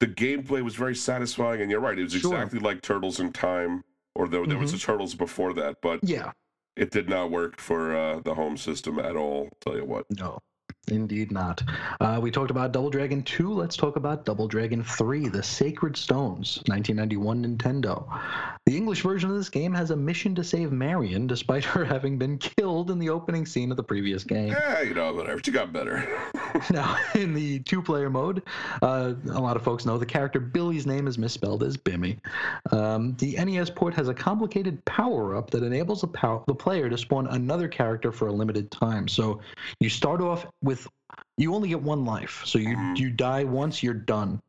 [SPEAKER 2] the gameplay was very satisfying. And you're right, it was
[SPEAKER 3] Sure.
[SPEAKER 2] exactly like Turtles in Time, or there, there was
[SPEAKER 3] Mm-hmm.
[SPEAKER 2] the Turtles before that, but
[SPEAKER 3] yeah.
[SPEAKER 2] it did not work for uh, the home system at all. Tell you what.
[SPEAKER 3] No, indeed not. Uh, we talked about Double Dragon 2. Let's talk about Double Dragon 3, The Sacred Stones, 1991 Nintendo. The English version of this game has a mission to save Marion despite her having been killed in the opening scene of the previous game.
[SPEAKER 2] Yeah, you know, whatever. She got better.
[SPEAKER 3] Now, in the two player mode, uh, a lot of folks know the character Billy's name is misspelled as Bimmy. Um, the NES port has a complicated power up that enables the, the player to spawn another character for a limited time. So you start off with, you only get one life. So you,
[SPEAKER 2] Mhm.
[SPEAKER 3] you die once, you're done.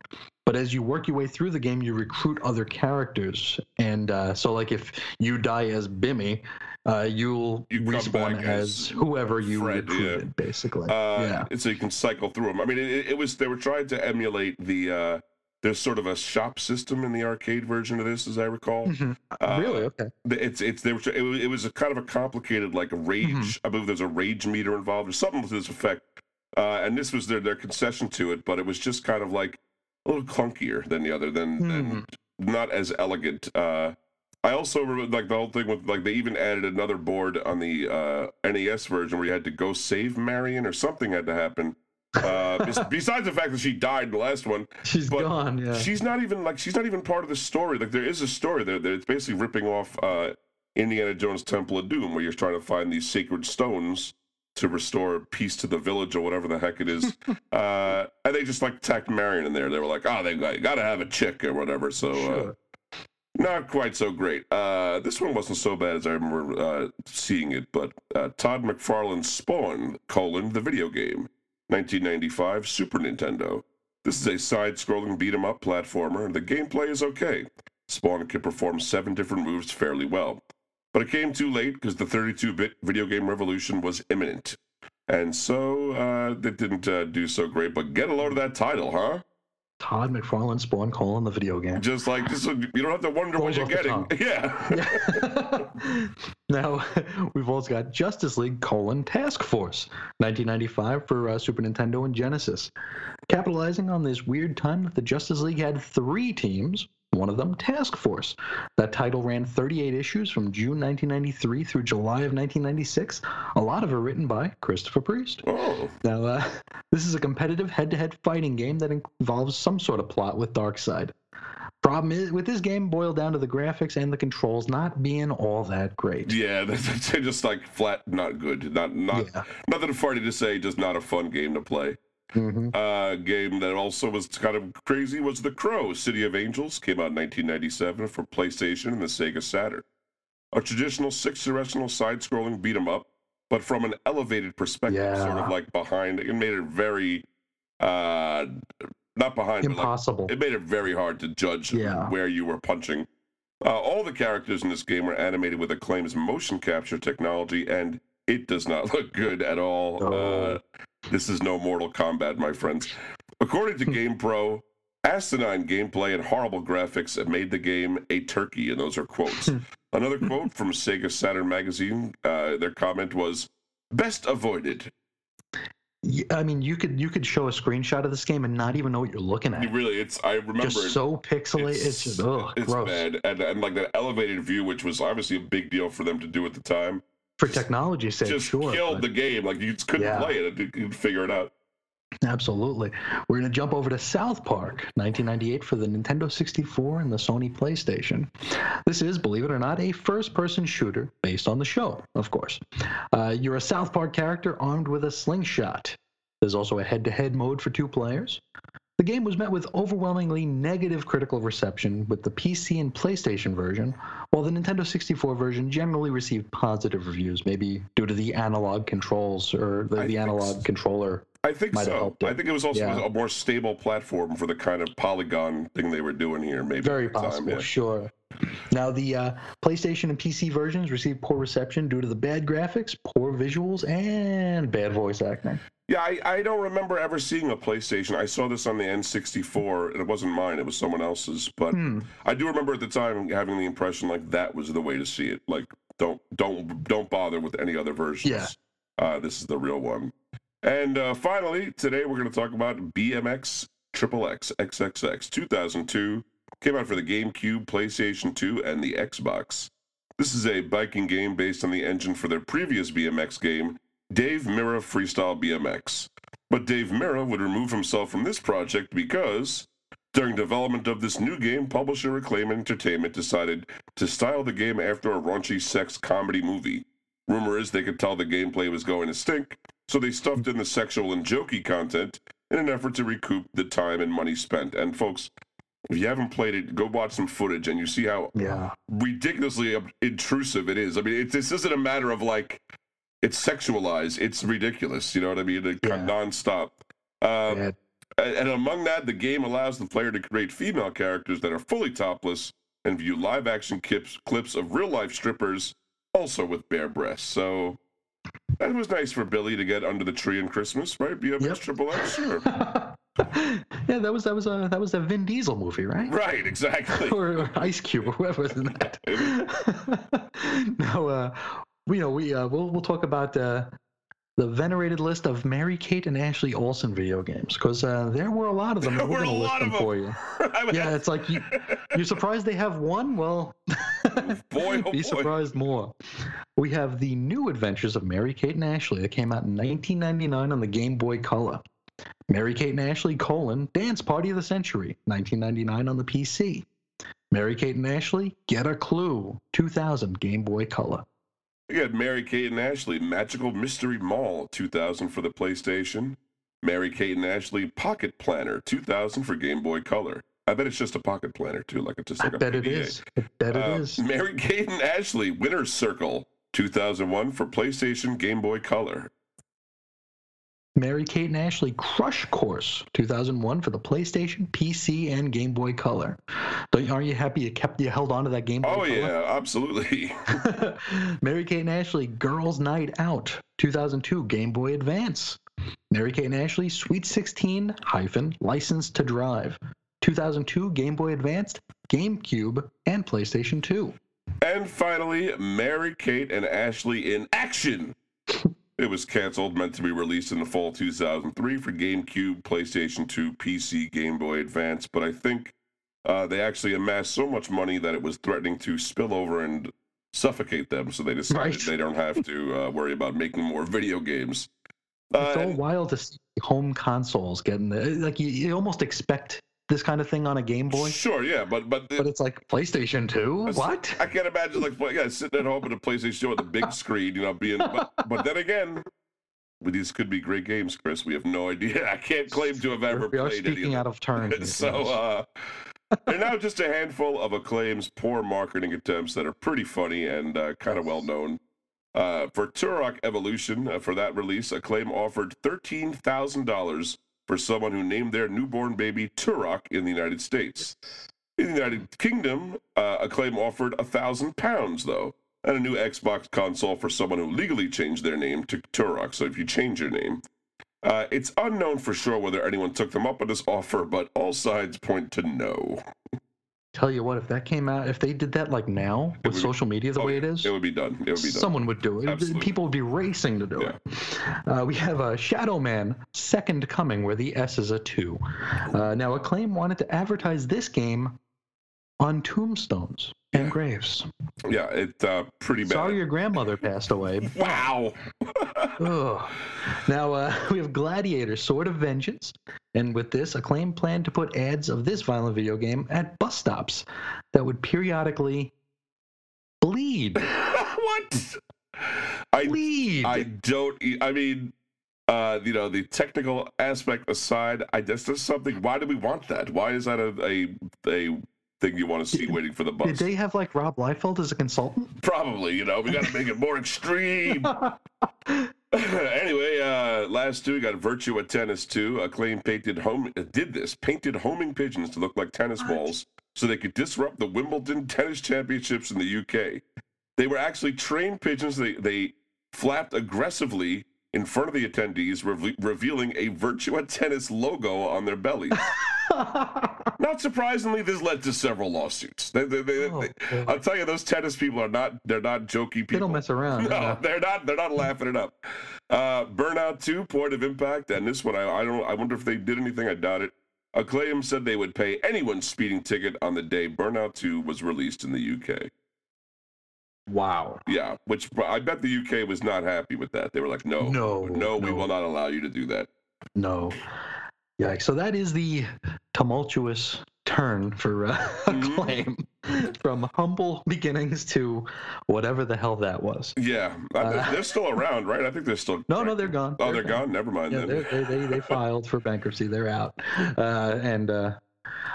[SPEAKER 3] But as you work your way through the game, you recruit other characters. And uh, so, like, if you die as Bimmy, uh, you'll
[SPEAKER 2] You
[SPEAKER 3] respawn as,
[SPEAKER 2] as
[SPEAKER 3] whoever you
[SPEAKER 2] Fred, yeah.
[SPEAKER 3] recruited, basically.
[SPEAKER 2] Uh,
[SPEAKER 3] yeah.
[SPEAKER 2] and so you can cycle through them. I mean, it, it was they were trying to emulate the. Uh, there's sort of a shop system in the arcade version of this, as I recall.
[SPEAKER 3] Mhm.
[SPEAKER 2] Uh,
[SPEAKER 3] really? Okay.
[SPEAKER 2] It's it's they were it was, it was a kind of a complicated like a rage.
[SPEAKER 3] Mhm.
[SPEAKER 2] I believe there's a rage meter involved or something to this effect. Uh, and this was their their concession to it, but it was just kind of like a little clunkier than the other, than,
[SPEAKER 3] Hmm.
[SPEAKER 2] than not as elegant. Uh, I also remember like the whole thing with like they even added another board on the uh, NES version where you had to go save Marion or something had to happen. Uh, besides the fact that she died in the last one,
[SPEAKER 3] She's
[SPEAKER 2] but
[SPEAKER 3] gone. Yeah.
[SPEAKER 2] she's not even like she's not even part of the story. Like there is a story there that it's basically ripping off uh Indiana Jones Temple of Doom, where you're trying to find these sacred stones to restore peace to the village or whatever the heck it is. uh, and they just like tacked Marion in there. They were like, oh, they got, to have a chick or whatever. So, uh, not quite so great. Uh, this one wasn't so bad as I remember uh, seeing it, but uh, Todd McFarlane's Spawn, colon, the video game, 1995, Super Nintendo. This is a side-scrolling beat-em-up platformer, and the gameplay is okay. Spawn can perform seven different moves fairly well. But it came too late because the 32-bit video game revolution was imminent. And so uh, it didn't uh, do so great, but get a load of that title, huh?
[SPEAKER 3] Todd McFarlane Spawn colon the video game.
[SPEAKER 2] Just like this, you don't have to wonder what you're getting. Yeah.
[SPEAKER 3] now we've also got Justice League colon Task Force, 1995 for uh, Super Nintendo and Genesis, capitalizing on this weird time that the Justice League had three teams. One of them, Task Force. That title ran 38 issues from June 1993 through July of 1996. A lot of it written by Christopher Priest.
[SPEAKER 2] Oh,
[SPEAKER 3] Now, uh, this is a competitive head-to-head fighting game that involves some sort of plot with Darkseid. Problem is, with this game, boiled down to the graphics and the controls not being all that great.
[SPEAKER 2] yeah. They're just like flat, not good. Not not
[SPEAKER 3] Yeah.
[SPEAKER 2] nothing funny to say. Just not a fun game to play.
[SPEAKER 3] Hmm
[SPEAKER 2] Uh, game that also was kind of crazy was The Crow, City of Angels, came out in 1997 for PlayStation and the Sega Saturn. A traditional six-directional side-scrolling beat 'em up, but from an elevated perspective, sort of like behind. It made it very, uh, not behind, but like
[SPEAKER 3] Impossible.
[SPEAKER 2] It made it very hard to judge
[SPEAKER 3] Yeah.
[SPEAKER 2] where you were punching. Uh, all the characters in this game were animated with Acclaim's motion capture technology, and it does not look good at all.
[SPEAKER 3] No.
[SPEAKER 2] Uh, this is no Mortal Kombat, my friends. According to GamePro, asinine gameplay and horrible graphics have made the game a turkey, and those are quotes. Another quote from Sega Saturn magazine, uh, their comment was, best avoided.
[SPEAKER 3] I mean, you could you could show a screenshot of this game and not even know what you're looking
[SPEAKER 2] You
[SPEAKER 3] at.
[SPEAKER 2] really, it's, I remember
[SPEAKER 3] Just
[SPEAKER 2] it.
[SPEAKER 3] so pixelated. It's, just ugh,
[SPEAKER 2] it's
[SPEAKER 3] gross.
[SPEAKER 2] bad, and, and like that elevated view, which was obviously a big deal for them to do at the time,
[SPEAKER 3] For technology's sake,
[SPEAKER 2] just
[SPEAKER 3] sure.
[SPEAKER 2] killed
[SPEAKER 3] but-
[SPEAKER 2] the game. Like you just couldn't
[SPEAKER 3] Yeah.
[SPEAKER 2] play it; you could figure it out.
[SPEAKER 3] Absolutely. We're going to jump over to South Park, 1998 for the Nintendo 64 and the Sony PlayStation. This is, believe it or not, a first person shooter based on the show, of course. Uh, you're a South Park character armed with a slingshot. There's also a head to head mode for two players. The game was met with overwhelmingly negative critical reception with the PC and PlayStation version, while the Nintendo 64 version generally received positive reviews, maybe due to the analog controls or the, the analog
[SPEAKER 2] so.
[SPEAKER 3] controller
[SPEAKER 2] I think so. I think it was also
[SPEAKER 3] Yeah.
[SPEAKER 2] a more stable platform for the kind of polygon thing they were doing here. Maybe
[SPEAKER 3] Very
[SPEAKER 2] the time,
[SPEAKER 3] possible,
[SPEAKER 2] yeah.
[SPEAKER 3] sure. Now, the uh, PlayStation and PC versions received poor reception due to the bad graphics, poor visuals, and bad voice acting.
[SPEAKER 2] Yeah, I, I don't remember ever seeing a PlayStation. I saw this on the N64, and it wasn't mine; it was someone else's. But
[SPEAKER 3] Hmm.
[SPEAKER 2] I do remember at the time having the impression like that was the way to see it. Like, don't don't don't bother with any other versions.
[SPEAKER 3] Yeah.
[SPEAKER 2] uh, this is the real one. And uh, finally, today we're going to talk about BMX Triple X XXX 2002. Came out for the GameCube, PlayStation 2, and the Xbox. This is a biking game based on the engine for their previous BMX game, Dave Mirra Freestyle BMX. But Dave Mirra would remove himself from this project because, during development of this new game, publisher Acclaim Entertainment decided to style the game after a raunchy sex comedy movie. Rumor is they could tell the gameplay was going to stink, so they stuffed in the sexual and jokey content in an effort to recoup the time and money spent. And folks, if you haven't played it, go watch some footage and you see how
[SPEAKER 3] Yeah.
[SPEAKER 2] ridiculously intrusive it is. I mean, it, this isn't a matter of like it's sexualized; it's ridiculous. You know what I mean? It,
[SPEAKER 3] Yeah.
[SPEAKER 2] Nonstop. Um,
[SPEAKER 3] Yeah.
[SPEAKER 2] and, among that, the game allows the player to create female characters that are fully topless and view live-action clips clips of real-life strippers, also with bare breasts. So. That was nice for Billy to get under the tree in Christmas, right? BMX
[SPEAKER 3] Yep.
[SPEAKER 2] Triple X, sure.
[SPEAKER 3] yeah, that was that was a that was a Vin Diesel movie, right?
[SPEAKER 2] right, exactly.
[SPEAKER 3] or, or Ice Cube or whoever was in that. now, uh, you know, we uh, we'll we'll talk about uh, the venerated list of Mary Kate and Ashley Olsen video games because uh, there were a lot of them.
[SPEAKER 2] There
[SPEAKER 3] We're
[SPEAKER 2] were a lot
[SPEAKER 3] them
[SPEAKER 2] of them.
[SPEAKER 3] for you. Yeah, it's like you, you're surprised they have one. Well,
[SPEAKER 2] Boy, oh
[SPEAKER 3] be
[SPEAKER 2] boy.
[SPEAKER 3] surprised more. We have the New Adventures of Mary Kate and Ashley that came out in 1999 on the Game Boy Color. Mary Kate and Ashley: colon, Dance Party of the Century, 1999 on the PC. Mary Kate and Ashley, Get a Clue, 2000 Game Boy Color.
[SPEAKER 2] We got Mary Kate and Ashley, Magical Mystery Mall, 2000 for the PlayStation. Mary Kate and Ashley, Pocket Planner, 2000 for Game Boy Color. I bet it's just a pocket planner too, like it's just like a
[SPEAKER 3] bet it
[SPEAKER 2] PDA.
[SPEAKER 3] is. I bet it
[SPEAKER 2] Uh,
[SPEAKER 3] is.
[SPEAKER 2] Mary Kate and Ashley, Winner's Circle, 2001 for PlayStation, Game Boy Color.
[SPEAKER 3] Mary Kate and Ashley Crush Course, 2001 for the PlayStation, PC, and Game Boy Color. Don't, aren't you happy you kept you held on to that Game Boy
[SPEAKER 2] Oh
[SPEAKER 3] Color?
[SPEAKER 2] yeah, absolutely.
[SPEAKER 3] Mary Kate and Ashley Girls Night Out, 2002 Game Boy Advance. Mary Kate and Ashley Sweet 16 hyphen License to Drive, 2002 Game Boy Advanced, GameCube, and PlayStation 2.
[SPEAKER 2] and finally, Mary Kate and Ashley in Action. It was canceled, meant to be released in the fall 2003 for GameCube, PlayStation 2, PC, Game Boy Advance, but I think uh, they actually amassed so much money that it was threatening to spill over and suffocate them, so they decided
[SPEAKER 3] Right.
[SPEAKER 2] they don't have to uh, worry about making more video games. Uh,
[SPEAKER 3] It's all
[SPEAKER 2] and-
[SPEAKER 3] wild to see home consoles getting the, like you, you almost expect this kind of thing on a Game Boy,
[SPEAKER 2] Sure, yeah, but but,
[SPEAKER 3] but it's like PlayStation 2. What?
[SPEAKER 2] I can't imagine like yeah, sitting at home with a PlayStation 2 with a big screen, you know, being. But, but then again, these could be great games, Chris. We have no idea. I can't claim to have ever
[SPEAKER 3] we are
[SPEAKER 2] played any
[SPEAKER 3] speaking
[SPEAKER 2] of
[SPEAKER 3] out of turn.
[SPEAKER 2] So, uh, they're now just a handful of Acclaim's, poor marketing attempts that are pretty funny and uh, kind of well known. Uh, for Turok Evolution, uh, for that release, Acclaim offered $13,000 for someone who named their newborn baby Turok in the United States. In the United Kingdom, uh, Acclaim offered a thousand pounds, though, and a new Xbox console for someone who legally changed their name to Turok. So if you change your name, uh, it's unknown for sure whether anyone took them up on this offer, but all sides point to no.
[SPEAKER 3] Tell you what, if that came out, if they did that like now
[SPEAKER 2] It
[SPEAKER 3] with social media the
[SPEAKER 2] Oh,
[SPEAKER 3] way it is,
[SPEAKER 2] It would be done. It would be done.
[SPEAKER 3] someone would do it.
[SPEAKER 2] Absolutely.
[SPEAKER 3] People would be racing to do
[SPEAKER 2] Yeah.
[SPEAKER 3] it. Uh, we have uh, Shadow Man Second Coming, where the S is a two. Uh, now, Acclaim wanted to advertise this game on tombstones and graves.
[SPEAKER 2] Yeah, it's uh, pretty bad.
[SPEAKER 3] Sorry your grandmother passed away.
[SPEAKER 2] Wow.
[SPEAKER 3] Now uh, we have Gladiator, Sword of Vengeance, and with this, Acclaim planned to put ads of this violent video game at bus stops that would periodically bleed.
[SPEAKER 2] what? I
[SPEAKER 3] Bleed.
[SPEAKER 2] I don't. I mean, uh, you know, the technical aspect aside, I guess there's something. Why do we want that? Why is that a a, a thing you want to see waiting for the bus.
[SPEAKER 3] Did they have like Rob Liefeld as a consultant?
[SPEAKER 2] Probably. You know, we got to make it more extreme. anyway, uh, last two we got Virtua Tennis 2. Acclaim painted home uh, did this painted homing pigeons to look like tennis balls so they could disrupt the Wimbledon Tennis Championships in the UK. They were actually trained pigeons. They they flapped aggressively in front of the attendees, reve- revealing a Virtua Tennis logo on their bellies. Not surprisingly, this led to several lawsuits. They, they, they,
[SPEAKER 3] Oh,
[SPEAKER 2] I'll tell you, those tennis people are not. They're not jokey people.
[SPEAKER 3] They don't mess around.
[SPEAKER 2] No, they're not. They're not laughing it up. Uh, Burnout Two, Point of Impact, and this one, I, I don't. I wonder if they did anything. I doubt it. Acclaim said they would pay anyone's speeding ticket on the day Burnout Two was released in the UK.
[SPEAKER 3] wow.
[SPEAKER 2] Yeah, which I bet the UK was not happy with that. They were like, "No,
[SPEAKER 3] No,
[SPEAKER 2] no, we will not allow you to do that."
[SPEAKER 3] No. Yikes. So that is the tumultuous turn for uh,
[SPEAKER 2] Mhm.
[SPEAKER 3] Acclaim from humble beginnings to whatever the hell that was.
[SPEAKER 2] Yeah,
[SPEAKER 3] Uh,
[SPEAKER 2] they're still around, right? I think they're still.
[SPEAKER 3] No, no, they're gone.
[SPEAKER 2] Oh, they're gone. Never mind
[SPEAKER 3] Yeah, they're, they, they, they filed for bankruptcy. They're out. Uh, and uh,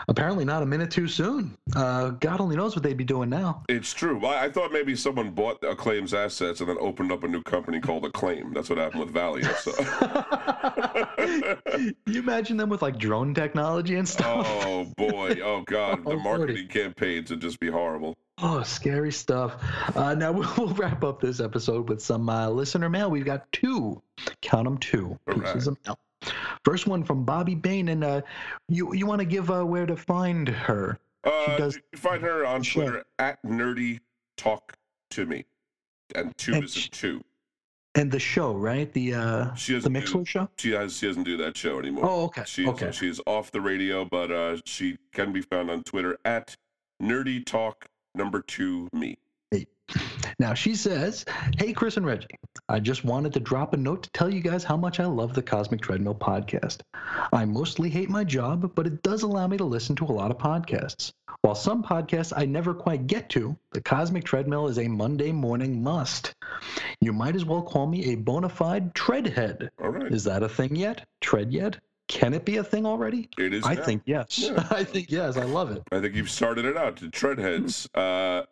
[SPEAKER 3] apparently not a minute too soon. Uh, God only knows what they'd be doing now.
[SPEAKER 2] It's true. I, I thought maybe someone bought Acclaim's assets and then opened up a new company called Acclaim. That's what happened with Valiant. So.
[SPEAKER 3] you imagine them with like drone technology and stuff?
[SPEAKER 2] oh boy! Oh god!
[SPEAKER 3] Oh,
[SPEAKER 2] The marketing campaigns would just be horrible.
[SPEAKER 3] Oh, scary stuff. Uh, now we'll, we'll wrap up this episode with some uh, listener mail. We've got two, count them two pieces of mail. First one from Bobby Bain, and uh, you you want to give uh, where to find her?
[SPEAKER 2] Uh,
[SPEAKER 3] does-
[SPEAKER 2] you find her on
[SPEAKER 3] Sure.
[SPEAKER 2] Twitter at Nerdy Talk to Me, and two
[SPEAKER 3] And
[SPEAKER 2] is a two.
[SPEAKER 3] And the show, right? The uh,
[SPEAKER 2] She
[SPEAKER 3] the
[SPEAKER 2] doesn't do-
[SPEAKER 3] show.
[SPEAKER 2] She has she doesn't do that show anymore.
[SPEAKER 3] Oh, okay.
[SPEAKER 2] She's
[SPEAKER 3] okay.
[SPEAKER 2] she's off the radio, but uh, she can be found on Twitter at Nerdy Talk number two me.
[SPEAKER 3] Now she says, Hey, Chris and Reggie, I just wanted to drop a note to tell you guys how much I love the Cosmic Treadmill podcast. I mostly hate my job, but it does allow me to listen to a lot of podcasts. While some podcasts I never quite get to, the Cosmic Treadmill is a Monday morning must. You might as well call me a bona fide treadhead.
[SPEAKER 2] All right.
[SPEAKER 3] Is that a thing yet? Tread yet? Can it be a thing already?
[SPEAKER 2] It is
[SPEAKER 3] I
[SPEAKER 2] now.
[SPEAKER 3] think yes.
[SPEAKER 2] Yeah.
[SPEAKER 3] I think yes. I love it.
[SPEAKER 2] I think you've started it out to Treadheads. Uh, uh,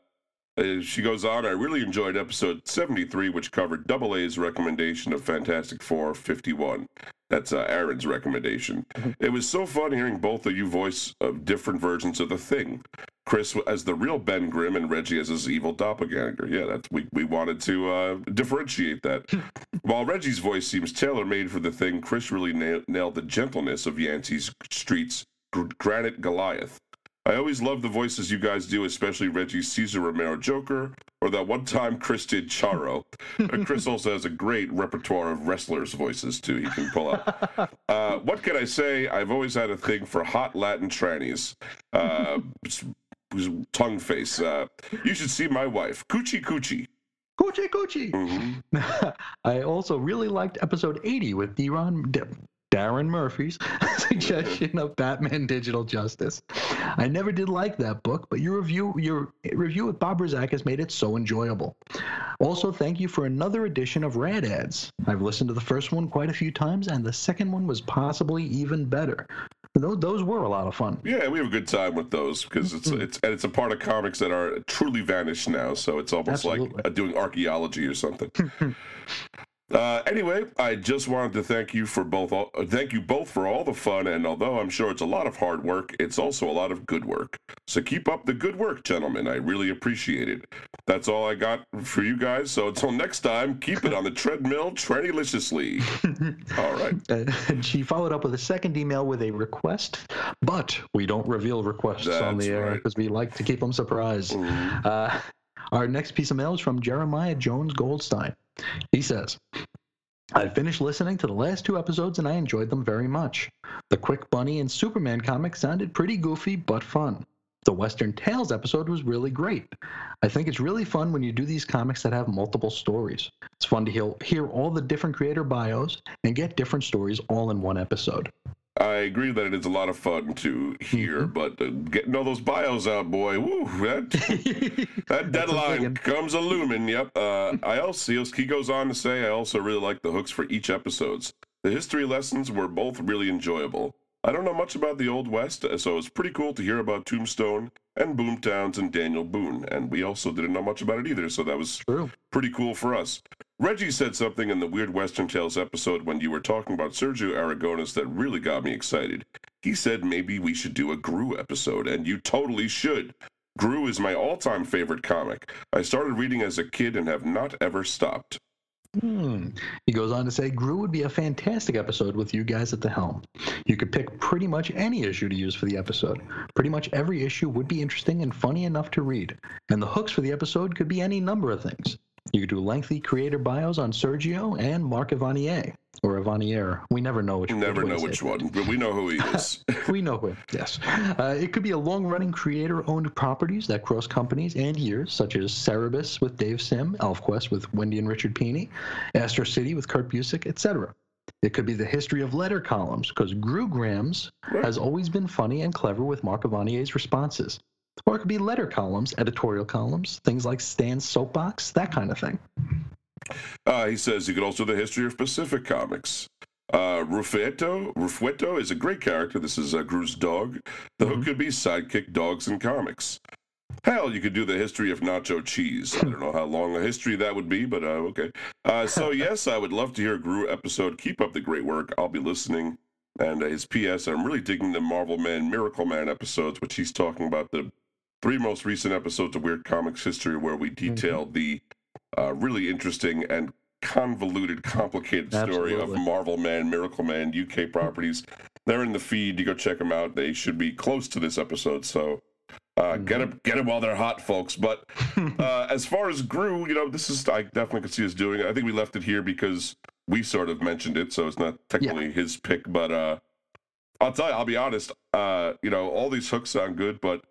[SPEAKER 2] she goes on, I really enjoyed episode 73, which covered Double A's recommendation of Fantastic Four 51. That's uh, Aaron's recommendation. It was so fun hearing both of you voice of different versions of the thing. Chris as the real Ben Grimm and Reggie as his evil doppelganger. Yeah, that's we, we wanted to uh, differentiate that. While Reggie's voice seems tailor made for the thing, Chris really nailed, nailed the gentleness of Yancey's Street's Granite Goliath. I always love the voices you guys do, especially Reggie's Cesar Romero Joker, or that one time Chris did Charo. Uh, Chris also has a great repertoire of wrestlers' voices, too, he can pull out. Uh, what can I say? I've always had a thing for hot Latin trannies. Uh, tongue face. Uh, you should see my wife, Coochie Coochie.
[SPEAKER 3] Coochie coochie.
[SPEAKER 2] Mhm.
[SPEAKER 3] I also really liked episode 80 with Deron, D- Darren Murphy's suggestion of Batman Digital Justice. I never did like that book, but your review your review with Bob Razak has made it so enjoyable. Also, thank you for another edition of Rad Ads. I've listened to the first one quite a few times, and the second one was possibly even better. Those, those were a lot of fun.
[SPEAKER 2] Yeah, we have a good time with those because it's it's and it's a part of comics that are truly vanished now. So it's almost like
[SPEAKER 3] Absolutely.
[SPEAKER 2] uh, doing archaeology or something. Uh, anyway, I just wanted to thank you for both. All, thank you both for all the fun, and although I'm sure it's a lot of hard work, it's also a lot of good work. So keep up the good work, gentlemen. I really appreciate it. That's all I got for you guys. So until next time, keep it on the treadmill, trannyliciously. all right.
[SPEAKER 3] Uh, and she followed up with a second email with a request, but we don't reveal requests on the air
[SPEAKER 2] right.
[SPEAKER 3] because we like to keep them surprised.
[SPEAKER 2] Mhm.
[SPEAKER 3] Uh, our next piece of mail is from Jeremiah Jones Goldstein. He says, I finished listening to the last two episodes and I enjoyed them very much. The Quick Bunny and Superman comic sounded pretty goofy but fun. The Western Tales episode was really great. I think it's really fun when you do these comics that have multiple stories. It's fun to hear, hear all the different creator bios and get different stories all in one episode.
[SPEAKER 2] I agree that it is a lot of fun to hear,
[SPEAKER 3] Mm-hmm.
[SPEAKER 2] but uh, getting all those bios out, boy, woo, that that deadline comes a looming. Yep. Uh, I also he goes on to say I also really like the hooks for each episodes. The history lessons were both really enjoyable. I don't know much about the Old West, uh, so it's pretty cool to hear about Tombstone and Boomtowns and Daniel Boone. And we also didn't know much about it either, so that was
[SPEAKER 3] True.
[SPEAKER 2] pretty cool for us. Reggie said something in the Weird Western Tales episode when you were talking about Sergio Aragonés that really got me excited. He said maybe we should do a Groo episode, and you totally should. Groo is my all time favorite comic. I started reading as a kid and have not ever stopped.
[SPEAKER 3] Hmm. He goes on to say, Groo would be a fantastic episode with you guys at the helm. You could pick pretty much any issue to use for the episode. Pretty much every issue would be interesting and funny enough to read. And the hooks for the episode could be any number of things. You could do lengthy creator bios on Sergio and Mark Evanier. Or Evanier. We never know which
[SPEAKER 2] Never know which one, but we know who he is.
[SPEAKER 3] we know him, yes. Uh, it could be a long running creator owned properties that cross companies and years, such as Cerebus with Dave Sim, ElfQuest with Wendy and Richard Pini, Astro City with Kurt Busiek, etc. It could be the history of letter columns, because Grugrams
[SPEAKER 2] Right.
[SPEAKER 3] has always been funny and clever with Mark Evanier's responses. Or it could be letter columns, editorial columns, things like Stan's soapbox, that kind of thing.
[SPEAKER 2] Uh, he says he could also do the history of Pacific comics. Uh, Rufferto, Rufferto is a great character. This is uh, Groo's dog. The hook could be sidekick dogs in comics. Hell, you could do the history of nacho cheese. I don't know how long a history that would be, but uh, okay. Uh, so, yes, I would love to hear a Groo episode. Keep up the great work. I'll be listening. And uh, his PS, I'm really digging the Marvel Man, Miracle Man episodes, which he's talking about the three most recent episodes of Weird Comics history where we detailed the uh, really interesting and convoluted, complicated story of Marvel Man, Miracle Man, UK properties. They're in the feed. You go check them out. They should be close to this episode. So uh, get them, get them while they're hot, folks. But uh, as far as Groo, you know, this is I definitely could see us doing it. I think we left it here because we sort of mentioned it, so it's not technically his pick. But uh, I'll tell you, I'll be honest. Uh, you know, all these hooks sound good, but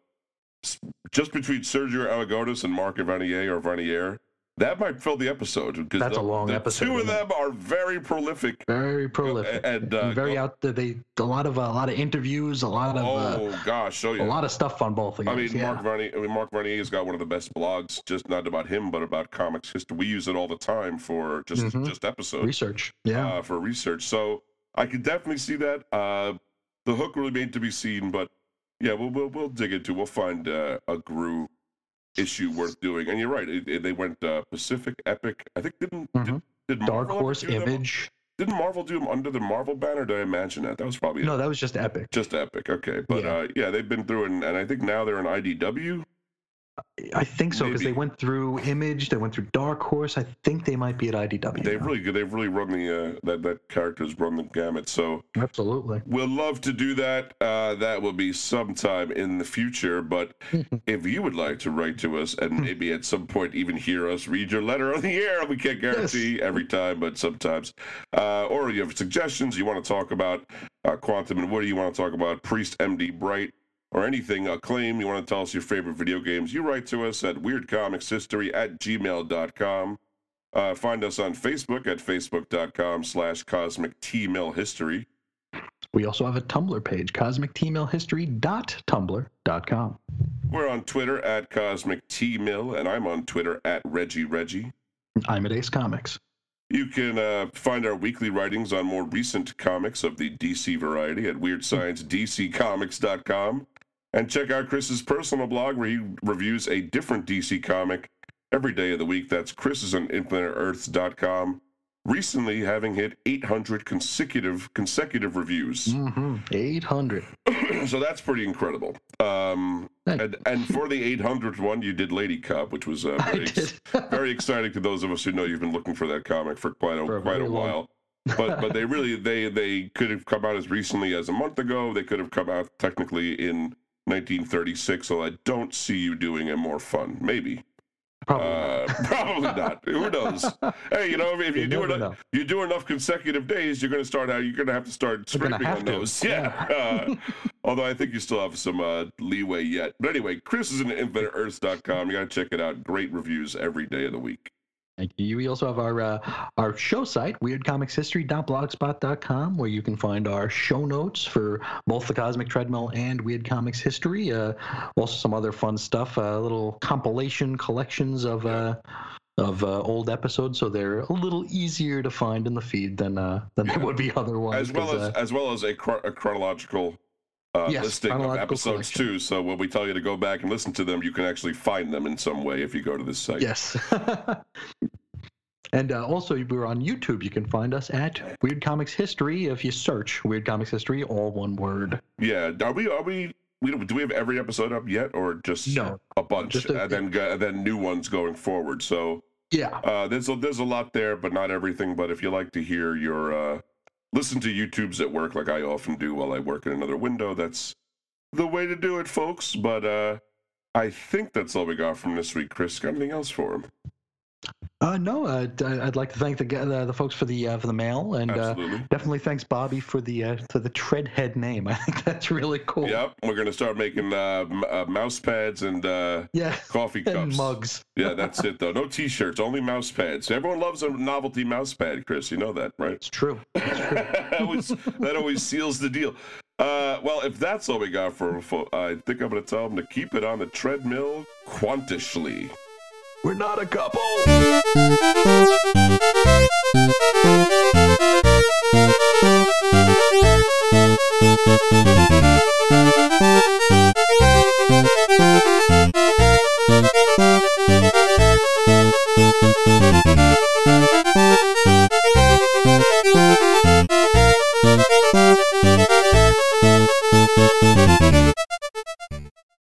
[SPEAKER 2] just between Sergio Aragonés and Mark Vanier or Vanier, that might fill the episode because
[SPEAKER 3] That's
[SPEAKER 2] the,
[SPEAKER 3] a long episode,
[SPEAKER 2] Two of them are very prolific.
[SPEAKER 3] Very prolific
[SPEAKER 2] and, uh,
[SPEAKER 3] very
[SPEAKER 2] go-
[SPEAKER 3] out there. They a lot of uh, a lot of interviews, a lot of uh,
[SPEAKER 2] Oh gosh, show you.
[SPEAKER 3] a lot of stuff on both of
[SPEAKER 2] I
[SPEAKER 3] you.
[SPEAKER 2] mean, Mark Varney. I mean, Mark Varnier has got one of the best blogs, just not about him, but about comics history. We use it all the time for just
[SPEAKER 3] Mhm.
[SPEAKER 2] just episodes.
[SPEAKER 3] research. Yeah,
[SPEAKER 2] uh, for research. So I could definitely see that. Uh, the hook really made to be seen, but yeah, we'll we'll, we'll dig into. We'll find uh, a Groo issue worth doing. And you're right. It, it- they went uh, Pacific Epic. I think didn't did,
[SPEAKER 3] Mhm.
[SPEAKER 2] did
[SPEAKER 3] Dark
[SPEAKER 2] Marvel
[SPEAKER 3] Horse? Image.
[SPEAKER 2] Didn't Marvel do them under the Marvel banner? Did I imagine that? That was probably
[SPEAKER 3] No, that was just epic.
[SPEAKER 2] just Epic. Okay, but
[SPEAKER 3] Yeah.
[SPEAKER 2] uh, yeah, they've been through, and, and I think now they're in IDW.
[SPEAKER 3] I think so because they went through Image, they went through Dark Horse. I think they might be at IDW.
[SPEAKER 2] They've
[SPEAKER 3] now.
[SPEAKER 2] really they've really run the uh, that that characters run the gamut. So
[SPEAKER 3] absolutely.
[SPEAKER 2] We'll love to do that. Uh, that will be sometime in the future. But if you would like to write to us and maybe at some point even hear us read your letter on the air, we can't guarantee every time, but sometimes. Uh, or you have suggestions you want to talk about uh, Quantum and what do you want to talk about Priest MD Bright, or anything, Acclaim, you want to tell us your favorite video games, you write to us at weirdcomicshistory at gmail.com. Uh, find us on Facebook at facebook.com slash cosmic history.
[SPEAKER 3] We also have a Tumblr page, cosmictmailhistory.tumblr.com.
[SPEAKER 2] We're on Twitter at Cosmic T Mill, and I'm on Twitter at Reggie Reggie.
[SPEAKER 3] I'm at Ace Comics.
[SPEAKER 2] You can uh, find our weekly writings on more recent comics of the DC variety at WeirdScienceDCComics.com. And check out Chris's personal blog where he reviews a different DC comic every day of the week. That's Chris's on InfiniteEarths.com. Recently, having hit 800 consecutive consecutive reviews.
[SPEAKER 3] Mm-hmm. 800.
[SPEAKER 2] so that's pretty incredible. Um, and, and for the 800th one, you did Lady Cop, which was uh, very, ex- very exciting to those of us who know you've been looking for that comic for quite a,
[SPEAKER 3] For a
[SPEAKER 2] quite a
[SPEAKER 3] long-
[SPEAKER 2] while. but but they really they they could have come out as recently as a month ago. They could have come out technically in 1936. So I don't see you doing a more fun. Maybe.
[SPEAKER 3] Probably
[SPEAKER 2] Uh,
[SPEAKER 3] not.
[SPEAKER 2] probably not. Who knows? Hey, you know, if you,
[SPEAKER 3] You
[SPEAKER 2] do enough,
[SPEAKER 3] know.
[SPEAKER 2] you do enough consecutive days, you're going to start out. You're going to have to start scraping on
[SPEAKER 3] to,
[SPEAKER 2] those. Yeah. Uh, although I think you still have some uh, leeway yet. But anyway, Chris is in InfiniteEarths.com. You got to check it out. Great reviews every day of the week.
[SPEAKER 3] Thank you. We also have our uh, our show site, weirdcomicshistory.blogspot.com, where you can find our show notes for both the Cosmic Treadmill and Weird Comics History. Uh, also, some other fun stuff, uh, little compilation collections of uh, of uh, old episodes, so they're a little easier to find in the feed than uh, than they would be otherwise.
[SPEAKER 2] As well as
[SPEAKER 3] uh,
[SPEAKER 2] as well as a, chro- a chronological uh,
[SPEAKER 3] Yes,
[SPEAKER 2] listing of episodes
[SPEAKER 3] collection.
[SPEAKER 2] too. So when we tell you to go back and listen to them, you can actually find them in some way if you go to this site.
[SPEAKER 3] Yes. and uh, also, we're on YouTube. You can find us at Weird Comics History if you search Weird Comics History, all one word.
[SPEAKER 2] Yeah. Are we? Are we? We don't, we have every episode up yet, or just
[SPEAKER 3] No.
[SPEAKER 2] a bunch,
[SPEAKER 3] Just a-
[SPEAKER 2] and then and then new ones going forward? So
[SPEAKER 3] Yeah.
[SPEAKER 2] uh, there's a, there's a lot there, but not everything. But if you like to hear your uh, listen to YouTube's at work, like I often do while I work in another window, that's the way to do it, folks. But uh, I think that's all we got from this week. Chris, got anything else for him?
[SPEAKER 3] Uh, no, uh, I'd like to thank the g- the, folks for the uh, for the mail, and uh, definitely thanks Bobby for the uh, for the Treadhead name. I think that's really cool.
[SPEAKER 2] Yep, we're gonna start making uh, m- uh, mouse pads and uh,
[SPEAKER 3] Yeah.
[SPEAKER 2] coffee cups.
[SPEAKER 3] And mugs.
[SPEAKER 2] Yeah, that's it though. No T-shirts, only mouse pads. Everyone loves a novelty mouse pad, Chris. You know that, right?
[SPEAKER 3] It's true.
[SPEAKER 2] that, always, that always seals the deal. Uh, well, if that's all we got for, for I think I'm gonna tell them to keep it on the treadmill quantishly.
[SPEAKER 3] We're not a couple.